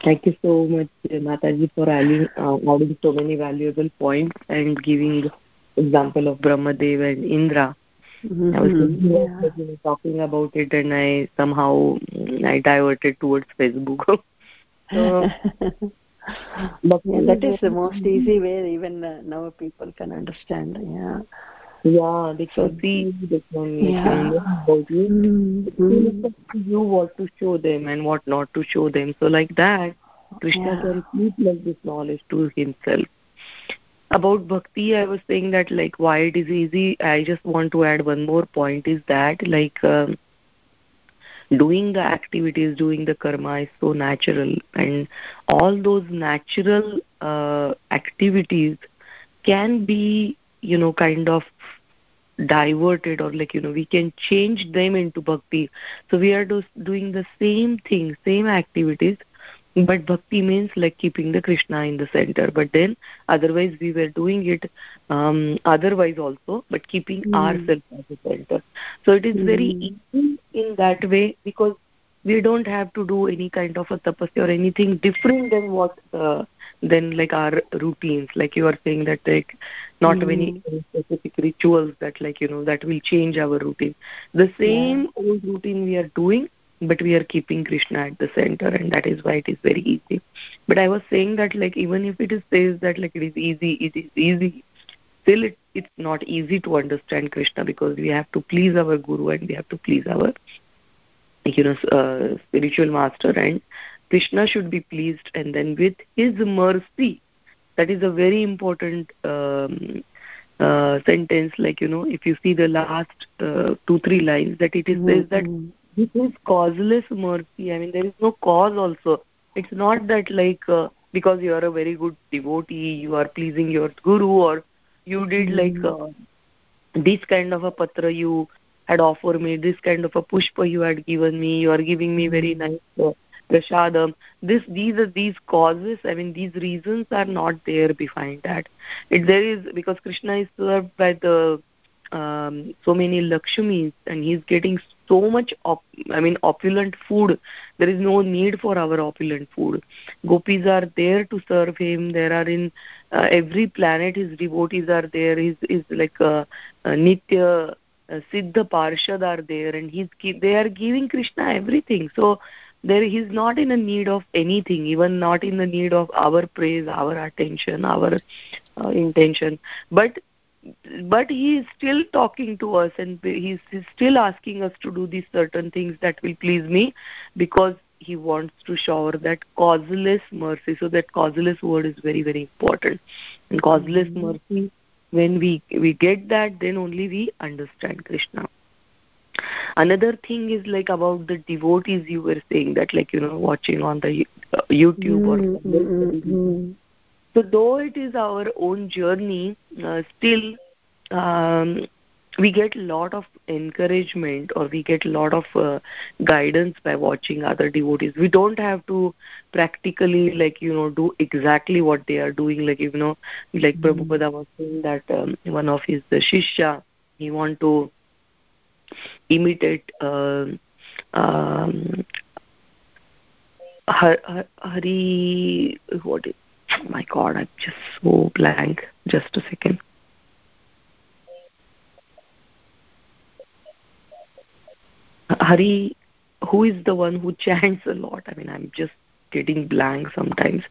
Thank you so much, Mataji, for adding, uh, adding so many valuable points and giving example of Brahmadev and Indra. I was yeah. know, talking about it, and I somehow mm, I diverted towards Facebook. [laughs] so, [laughs] that is the most easy way even uh, now people can understand. Yeah. Yeah, they So- can see, they can Yeah. you about you. Mm, mm. up to you what to show them and what not to show them. So like that, Krishna Yeah. can keep like this knowledge to himself. About bhakti, I was saying that like why it is easy. I just want to add one more point is that like um, doing the activities, doing the karma is so natural, and all those natural uh, activities can be you know kind of diverted or like you know we can change them into bhakti. So we are just doing the same thing same activities but bhakti means like keeping the krishna in the center but then otherwise we were doing it um, otherwise also but keeping Mm. ourselves as the center so it is very Mm. easy in that way because we don't have to do any kind of a tapasya or anything different than what uh, than like our routines like you are saying that like not Mm. many specific rituals that like you know that will change our routine the same old routine we are doing but we are keeping krishna at the center and that is why it is very easy but i was saying that like even if it is says that like it is easy it is easy still it, it's not easy to understand krishna because we have to please our guru and we have to please our you know uh, spiritual master and krishna should be pleased and then with his mercy that is a very important um, uh, sentence like you know if you see the last uh, two three lines that it is says that Mm. This is causeless mercy i mean there is no cause also. It's not that like uh, because you are a very good devotee you are pleasing your guru or you did like uh, this kind of a patra you had offered me this kind of a pushpa you had given me you are giving me very nice uh, prashadam this these are these causes. I mean these reasons are not there behind that. It there is because krishna is served by the um, so many lakshmis and he's getting so much op- i mean opulent food. There is no need for our opulent food. Gopis are there to serve him. There are in uh, every planet his devotees are there. His is like a, uh, nitya uh, siddha parshad are there and he's they are giving krishna everything. So there he's not in a need of anything even not in the need of our praise our attention our uh, intention. But but he is still talking to us and he's, he's still asking us to do these certain things that will please me because he wants to shower that causeless mercy. So that causeless word is very very important. And causeless mercy when we we get that then only we understand krishna. Another thing is like about the devotees you were saying that like you know watching on the uh, youtube or Mm, mm, mm, so though it is our own journey uh, still um, we get a lot of encouragement or we get a lot of uh, guidance by watching other devotees we don't have to practically like you know do exactly what they are doing like you know like mm-hmm. prabhupada was saying that um, one of his the shishya he want to imitate uh, um, Hari, what is, my god, I'm just so blank. Just a second. Hari, who is the one who chants a lot? I mean, I'm just getting blank sometimes.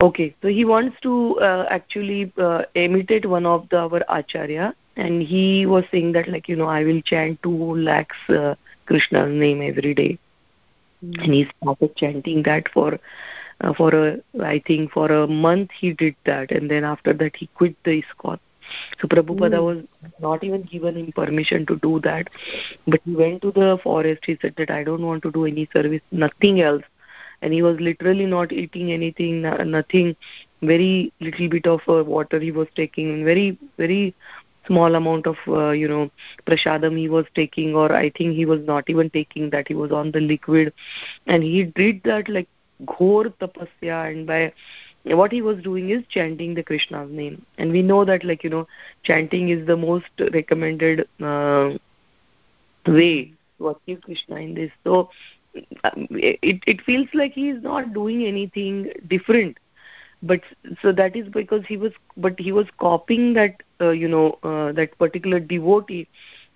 Okay, so he wants to uh, actually uh, imitate one of the our acharya, and he was saying that like you know I will chant two lakhs uh, Krishna's name every day, mm-hmm. and he started chanting that for uh, for a I think for a month he did that, and then after that he quit the ISKCON. So Prabhupada mm. was not even given him permission to do that. But he went to the forest. He said that I don't want to do any service, nothing else. And he was literally not eating anything, nothing, very little bit of uh, water he was taking, and very, very small amount of, uh, you know, prashadam he was taking, or I think he was not even taking that. He was on the liquid. And he did that like ghor tapasya and by what he was doing is chanting the krishna's name. And we know that like you know chanting is the most recommended uh, way to achieve krishna in this. So um, it it feels like he is not doing anything different. But so that is because he was but he was copying that uh, you know uh, that particular devotee.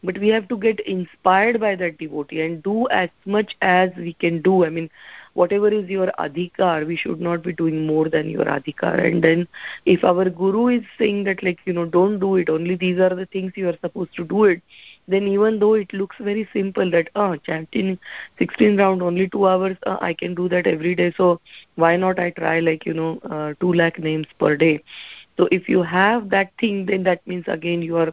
But we have to get inspired by that devotee and do as much as we can do. I mean whatever is your adhikar we should not be doing more than your adhikar. And then if our guru is saying that like you know don't do it only these are the things you are supposed to do it then even though it looks very simple that ah chanting 16 round only 2 hours uh, i can do that every day so why not i try like you know uh, 2 lakh names per day? So if you have that thing then that means again you are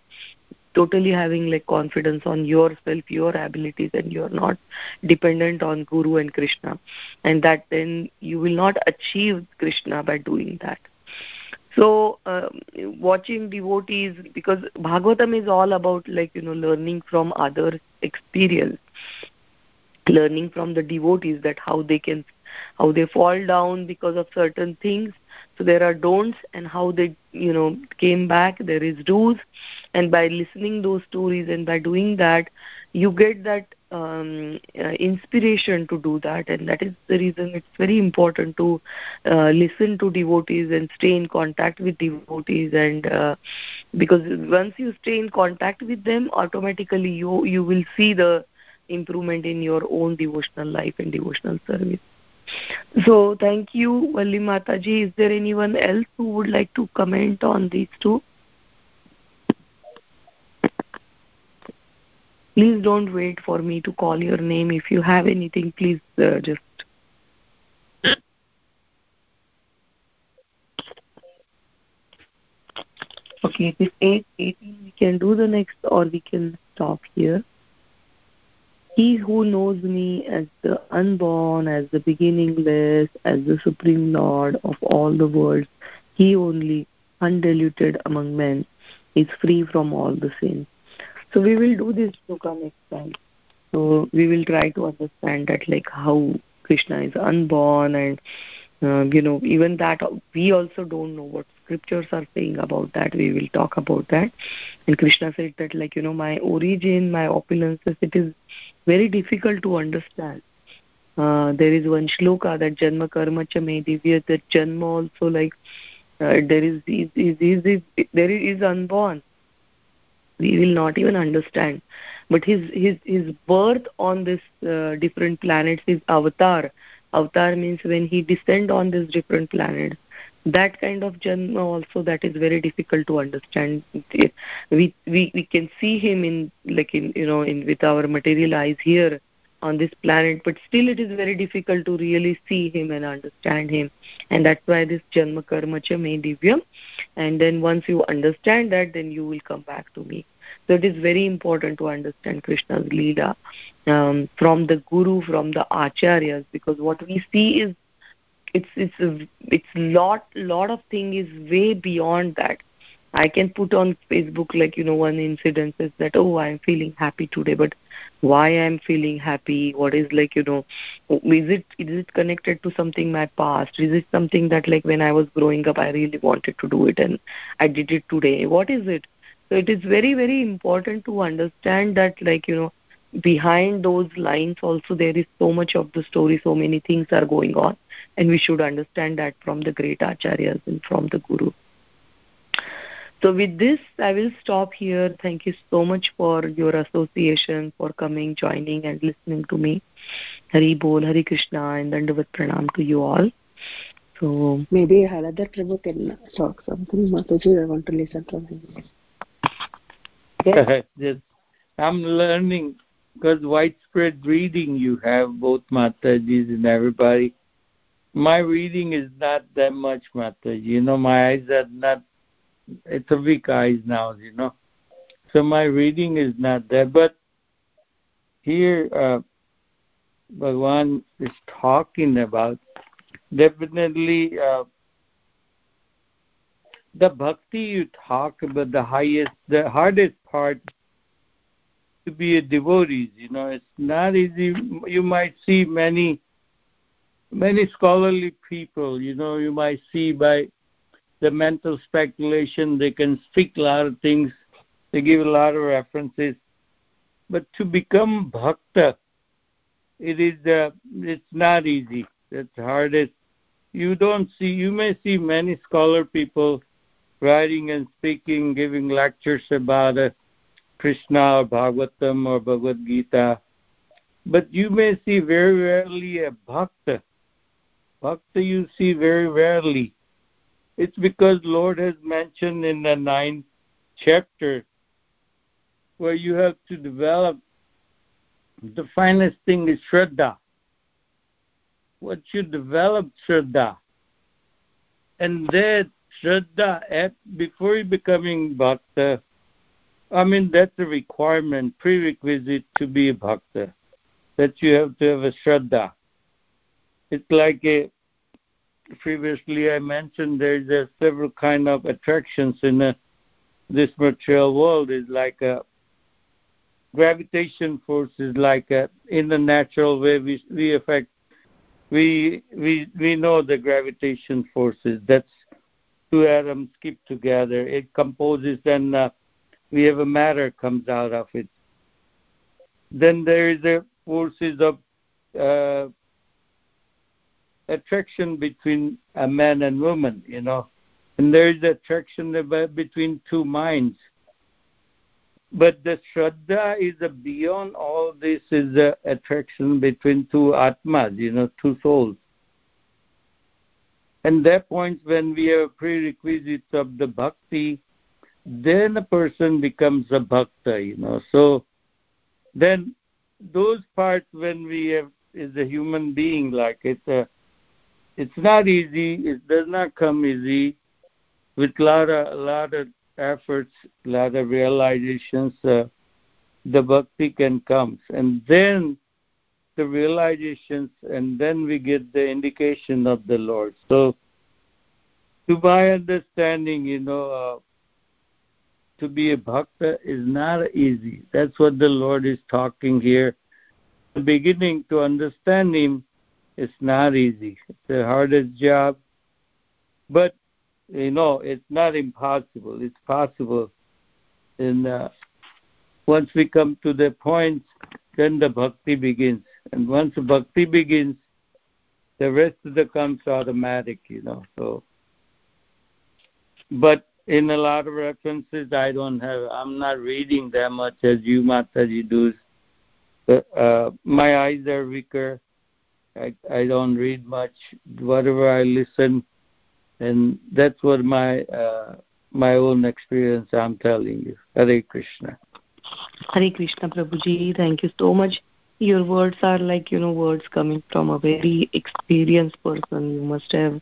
totally having like confidence on yourself your abilities and you're not dependent on guru and krishna. And that then you will not achieve krishna by doing that. So um, watching devotees because bhagavatam is all about like you know learning from others experience. Learning from the devotees that how they can how they fall down because of certain things. So there are don'ts and how they you know came back there is do's and by listening those stories and by doing that you get that um, uh, inspiration to do that. And that is the reason it's very important to uh, listen to devotees and stay in contact with devotees. And uh, because once you stay in contact with them automatically you you will see the improvement in your own devotional life and devotional service so thank you, Valli Mataji. Is there anyone else who would like to comment on these two? Please don't wait for me to call your name. If you have anything, please uh, just Okay, this 8, 18, we can do the next or we can stop here. He who knows me as the unborn, as the beginningless, as the supreme Lord of all the worlds, he only, undiluted among men, is free from all the sins. So we will do this come next time. So we will try to understand that like how Krishna is unborn and uh, you know even that we also don't know what scriptures are saying about that. We will talk about that. And krishna said that like you know my origin my opulences it is very difficult to understand. Uh, there is one shloka that janma karma cha me divya that janma also like uh, there is, is, is, is, is there is unborn. We will not even understand. But his his his birth on this uh, different planets is avatar avatar means when he descend on these different planets that kind of janma also that is very difficult to understand. We we we can see him in like in you know in with our material eyes here on this planet but still it is very difficult to really see him and understand him. And that's why this janma karma cha me and then once you understand that then you will come back to me. So it is very important to understand krishna's leela um, from the guru from the acharyas because what we see is it's it's a, it's lot lot of thing is way beyond that I can put on Facebook like you know one incident is that oh I'm feeling happy today, but why I'm feeling happy? What is like you know oh, is it is it connected to something my past? Is it something that like when I was growing up I really wanted to do it and I did it today? What is it? So it is very very important to understand that like you know behind those lines also there is so much of the story so many things are going on and we should understand that from the great acharyas and from the guru so with this, I will stop here. Thank you so much for your association, for coming, joining, and listening to me. Hari Bol, Hari Krishna, and Dandavat Pranam to you all. So maybe Haladar Prabhu can talk something. Mataji, I want to listen to him. Yes. [laughs] yes. I'm learning because widespread reading you have, both Matajis and everybody. My reading is not that much, Mataji. You know, my eyes are not it's a weak eyes now, you know. So my reading is not there. But here, uh, Bhagwan is talking about definitely uh, the bhakti you talk about, the highest, the hardest part to be a devotee. You know, it's not easy. You might see many, many scholarly people. You know, you might see by the mental speculation. They can speak a lot of things. They give a lot of references. But to become bhakta, it is uh, it's not easy. It's hardest. You don't see. You may see many scholar people writing and speaking, giving lectures about uh, Krishna or Bhagavatam or Bhagavad Gita, but you may see very rarely a bhakta. Bhakta you see very rarely. It's because Lord has mentioned in the ninth chapter where you have to develop the finest thing is Shraddha. What you develop Shraddha. And that Shraddha, at, before you becoming Bhakta, I mean, that's a requirement, prerequisite to be a Bhakta, that you have to have a Shraddha. It's like a previously I mentioned there's a several kind of attractions in a, this material world. Is like a gravitation force is like a, in the natural way we we affect we we we know the gravitation forces. That's two atoms keep together. It composes and uh, we have a matter comes out of it. Then there is a forces of uh, attraction between a man and woman, you know, and there is attraction between two minds. But the Shraddha is a beyond all this is the attraction between two Atmas, you know, two souls. And that point when we have prerequisites of the bhakti, then a person becomes a bhakta, you know. So then those parts when we have is a human being, like it's a it's not easy. It does not come easy. With a lot of, lot of efforts, a lot of realizations, uh, the bhakti can come. And then the realizations, and then we get the indication of the Lord. So, to my understanding, you know, uh, to be a bhakta is not easy. That's what the Lord is talking here. The beginning to understand Him it's not easy. It's the hardest job, but you know it's not impossible. It's possible. And uh, once we come to the point, then the bhakti begins. And once the bhakti begins, the rest of the comes automatic. You know. So, but in a lot of references, I don't have. I'm not reading that much as you, Mataji, do. But, uh, my eyes are weaker I, don't read much. Whatever I listen, and that's what my uh, my own experience I'm telling you. Hare Krishna. Hare Krishna, Prabhuji. Thank you so much. Your words are like you know words coming from a very experienced person. You must have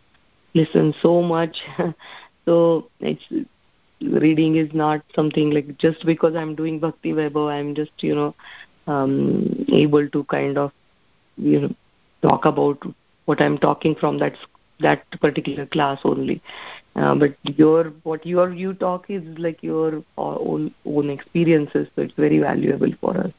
listened so much. [laughs] so it's reading is not something like just because I'm doing Bhakti Vaibhav, I'm just you know um, able to kind of you know talk about what I'm talking from that that particular class only. uh, but your what your you talk is like your own own experiences so it's very valuable for us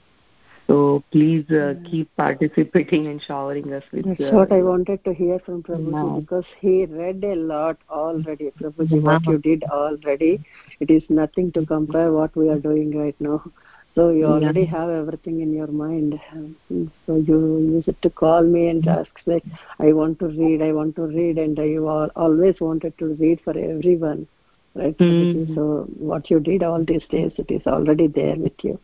so please uh, keep participating and showering us with. That's uh, what I wanted to hear from Prabhuji Yeah. because he read a lot already. Prabhuji, what you did already, it is nothing to compare what we are doing right now. So you already have everything in your mind. So you use it to call me and ask like, I want to read, I want to read, and you all always wanted to read for everyone, right? Prabhuji? Mhm. So what you did all these days, it is already there with you.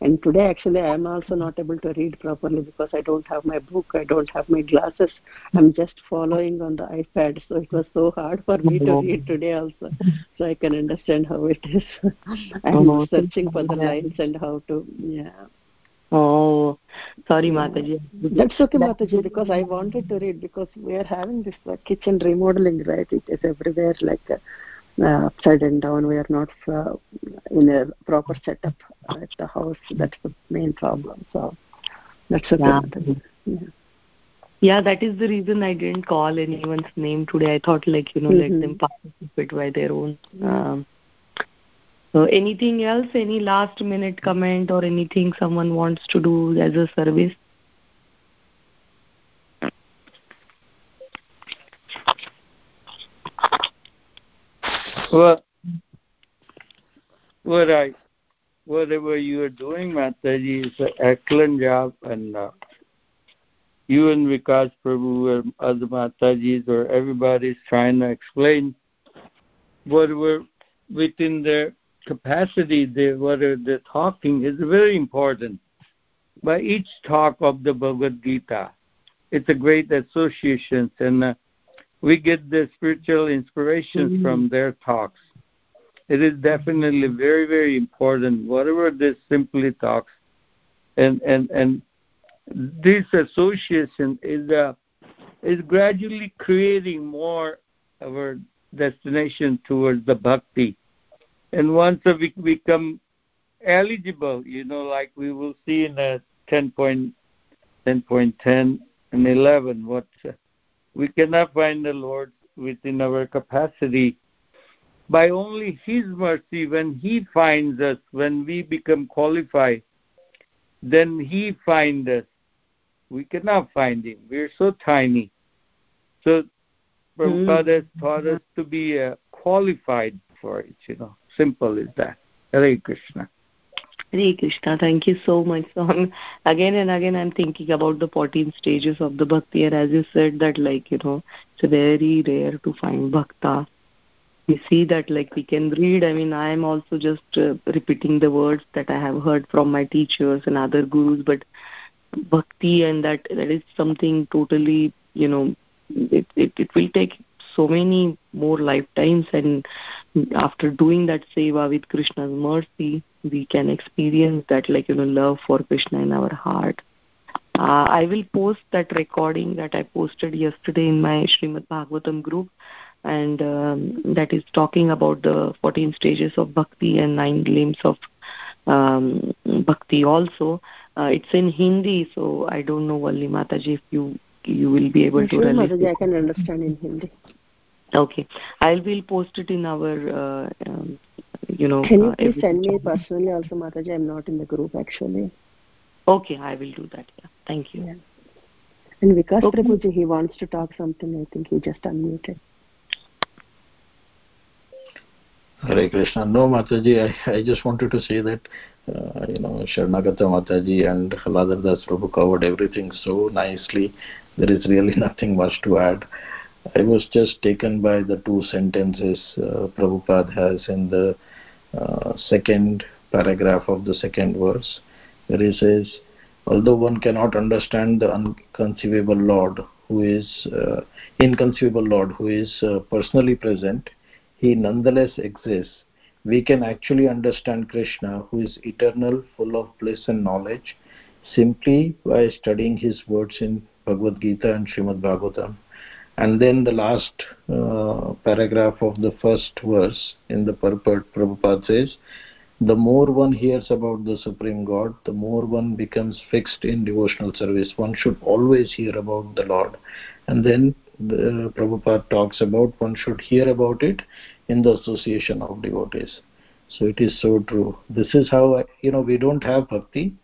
And today, actually, I am also not able to read properly because I don't have my book, I don't have my glasses. I'm just following on the iPad, so it was so hard for me to Oh. read today also. So I can understand how it is. [laughs] I'm Oh, searching for the lines and how to, yeah. Oh, sorry, Mataji. That's okay, Mataji, because I wanted to read because we are having this uh, kitchen remodeling, right? It is everywhere like uh, uh, upside and down. We are not uh, in a proper setup at the house. That's the main problem. So that's Yeah. Yeah. Yeah, that is the reason I didn't call anyone's name today. I thought, like, you know, let Mhm. them participate by their own. Um, so, anything else? Any last minute comment or anything someone wants to do as a service? Well, what I, whatever you are doing, Mataji, is an excellent job, and uh, you and Vikas Prabhu and other Matajis or everybody's trying to explain whatever within their capacity, they, whatever they're talking is very important. By each talk of the Bhagavad Gita, it's a great association, and uh, we get the spiritual inspirations Mhm. from their talks. It is definitely very, very important. Whatever this simply talks, and and and this association is uh, is gradually creating more of our destination towards the bhakti. And once we become eligible, you know, like we will see in the 10.10 10.10 and 11, what we cannot find the Lord within our capacity. By only His mercy, when He finds us, when we become qualified, then He finds us. We cannot find Him. We're so tiny. So Prabhupada has taught us to be uh, qualified for it, you know. Simple as that. Hare Krishna. Hare Krishna, thank you so much. So again and again, I'm thinking about the 14 stages of the bhakti, and as you said, that like you know, it's very rare to find bhakta. We see that like we can read. I mean, I am also just uh, repeating the words that I have heard from my teachers and other gurus, but bhakti and that that is something totally you know, it it, it will take so many more lifetimes and after doing that seva with krishna's mercy we can experience that like you know love for krishna in our heart. Uh, i will post that recording that i posted yesterday in my Srimad bhagavatam group and um, that is talking about the 14 stages of bhakti and nine limbs of um, bhakti also. Uh, it's in hindi so i don't know Valli mataji if you you will be able to Sure, Mataji, I can understand in Hindi. Okay. I will post it in our, uh, um, you know. Can you uh, please every- send me personally also, Mataji? I'm not in the group actually. Okay, I will do that. Yeah. Thank you. Yeah. And Vikas Okay. Prabhuji, he wants to talk something. I think he just unmuted. Hare Krishna. No, Mataji, I, I just wanted to say that, uh, you know, Sharnagata Mataji and Haladar Das Prabhu covered everything so nicely. There is really [laughs] nothing much to add. I was just taken by the two sentences uh, Prabhupada has in the uh, second paragraph of the second verse, where he says, although one cannot understand the unconceivable Lord who is uh, inconceivable Lord who is uh, personally present, he nonetheless exists. We can actually understand Krishna, who is eternal, full of bliss and knowledge, simply by studying his words in Bhagavad Gita and Srimad Bhagavatam. And then the last uh, paragraph of the first verse in the purport, Prabhupada says, the more one hears about the Supreme God, the more one becomes fixed in devotional service. One should always hear about the Lord. And then the Prabhupada talks about, one should hear about it in the association of devotees. So it is so true. This is how, you know, we don't have bhakti,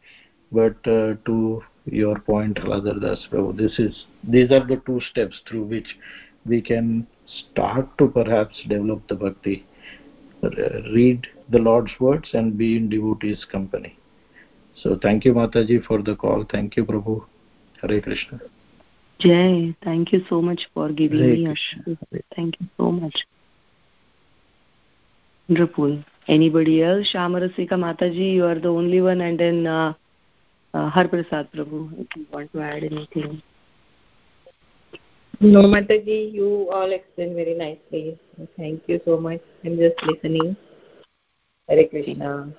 but uh, to your point, Radha Das Prabhu, this is, these are the two steps through which we can start to perhaps develop the bhakti. Read the Lord's words and be in devotees' company. So thank you, Mataji, for the call. Thank you, Prabhu. Hare Krishna. Jay, thank you so much for giving Hare me a Krishna. Thank you so much. Wonderful. Anybody else? Shamarasika Mataji, you are the only one, and then uh, uh, Har Prasad Prabhu, if you want to add anything. No, Mataji, you all explained very nicely. Thank you so much. I'm just listening. Hare Krishna.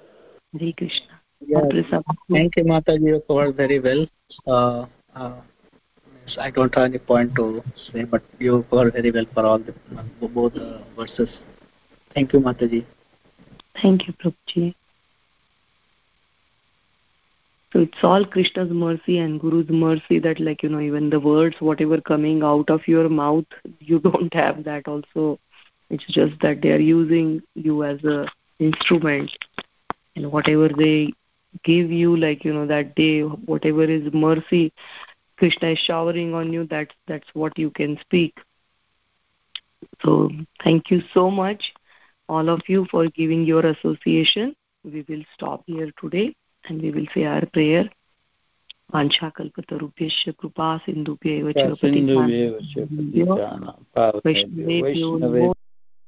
Hare Krishna. Yeah, Har thank you, Mataji. You covered very well. Uh, uh, I don't have any point to say, but you covered very well for all the both the verses. Thank you, Mataji. Thank you, Prabhuji. So it's all Krishna's mercy and Guru's mercy that, like, you know, even the words, whatever coming out of your mouth, [laughs] you don't have that also. It's just that they are using you as a instrument. And whatever they give you, like, you know, that day, whatever is mercy, Krishna is showering on you, that's, that's what you can speak. So thank you so much, all of you, for giving your association. We will stop here today and we will say our prayer. वाञ्छाकल्पतरुभ्यश्च कृपा सिन्धुभ्यैव च वैष्णवेभ्यो वैष्णवेभ्यो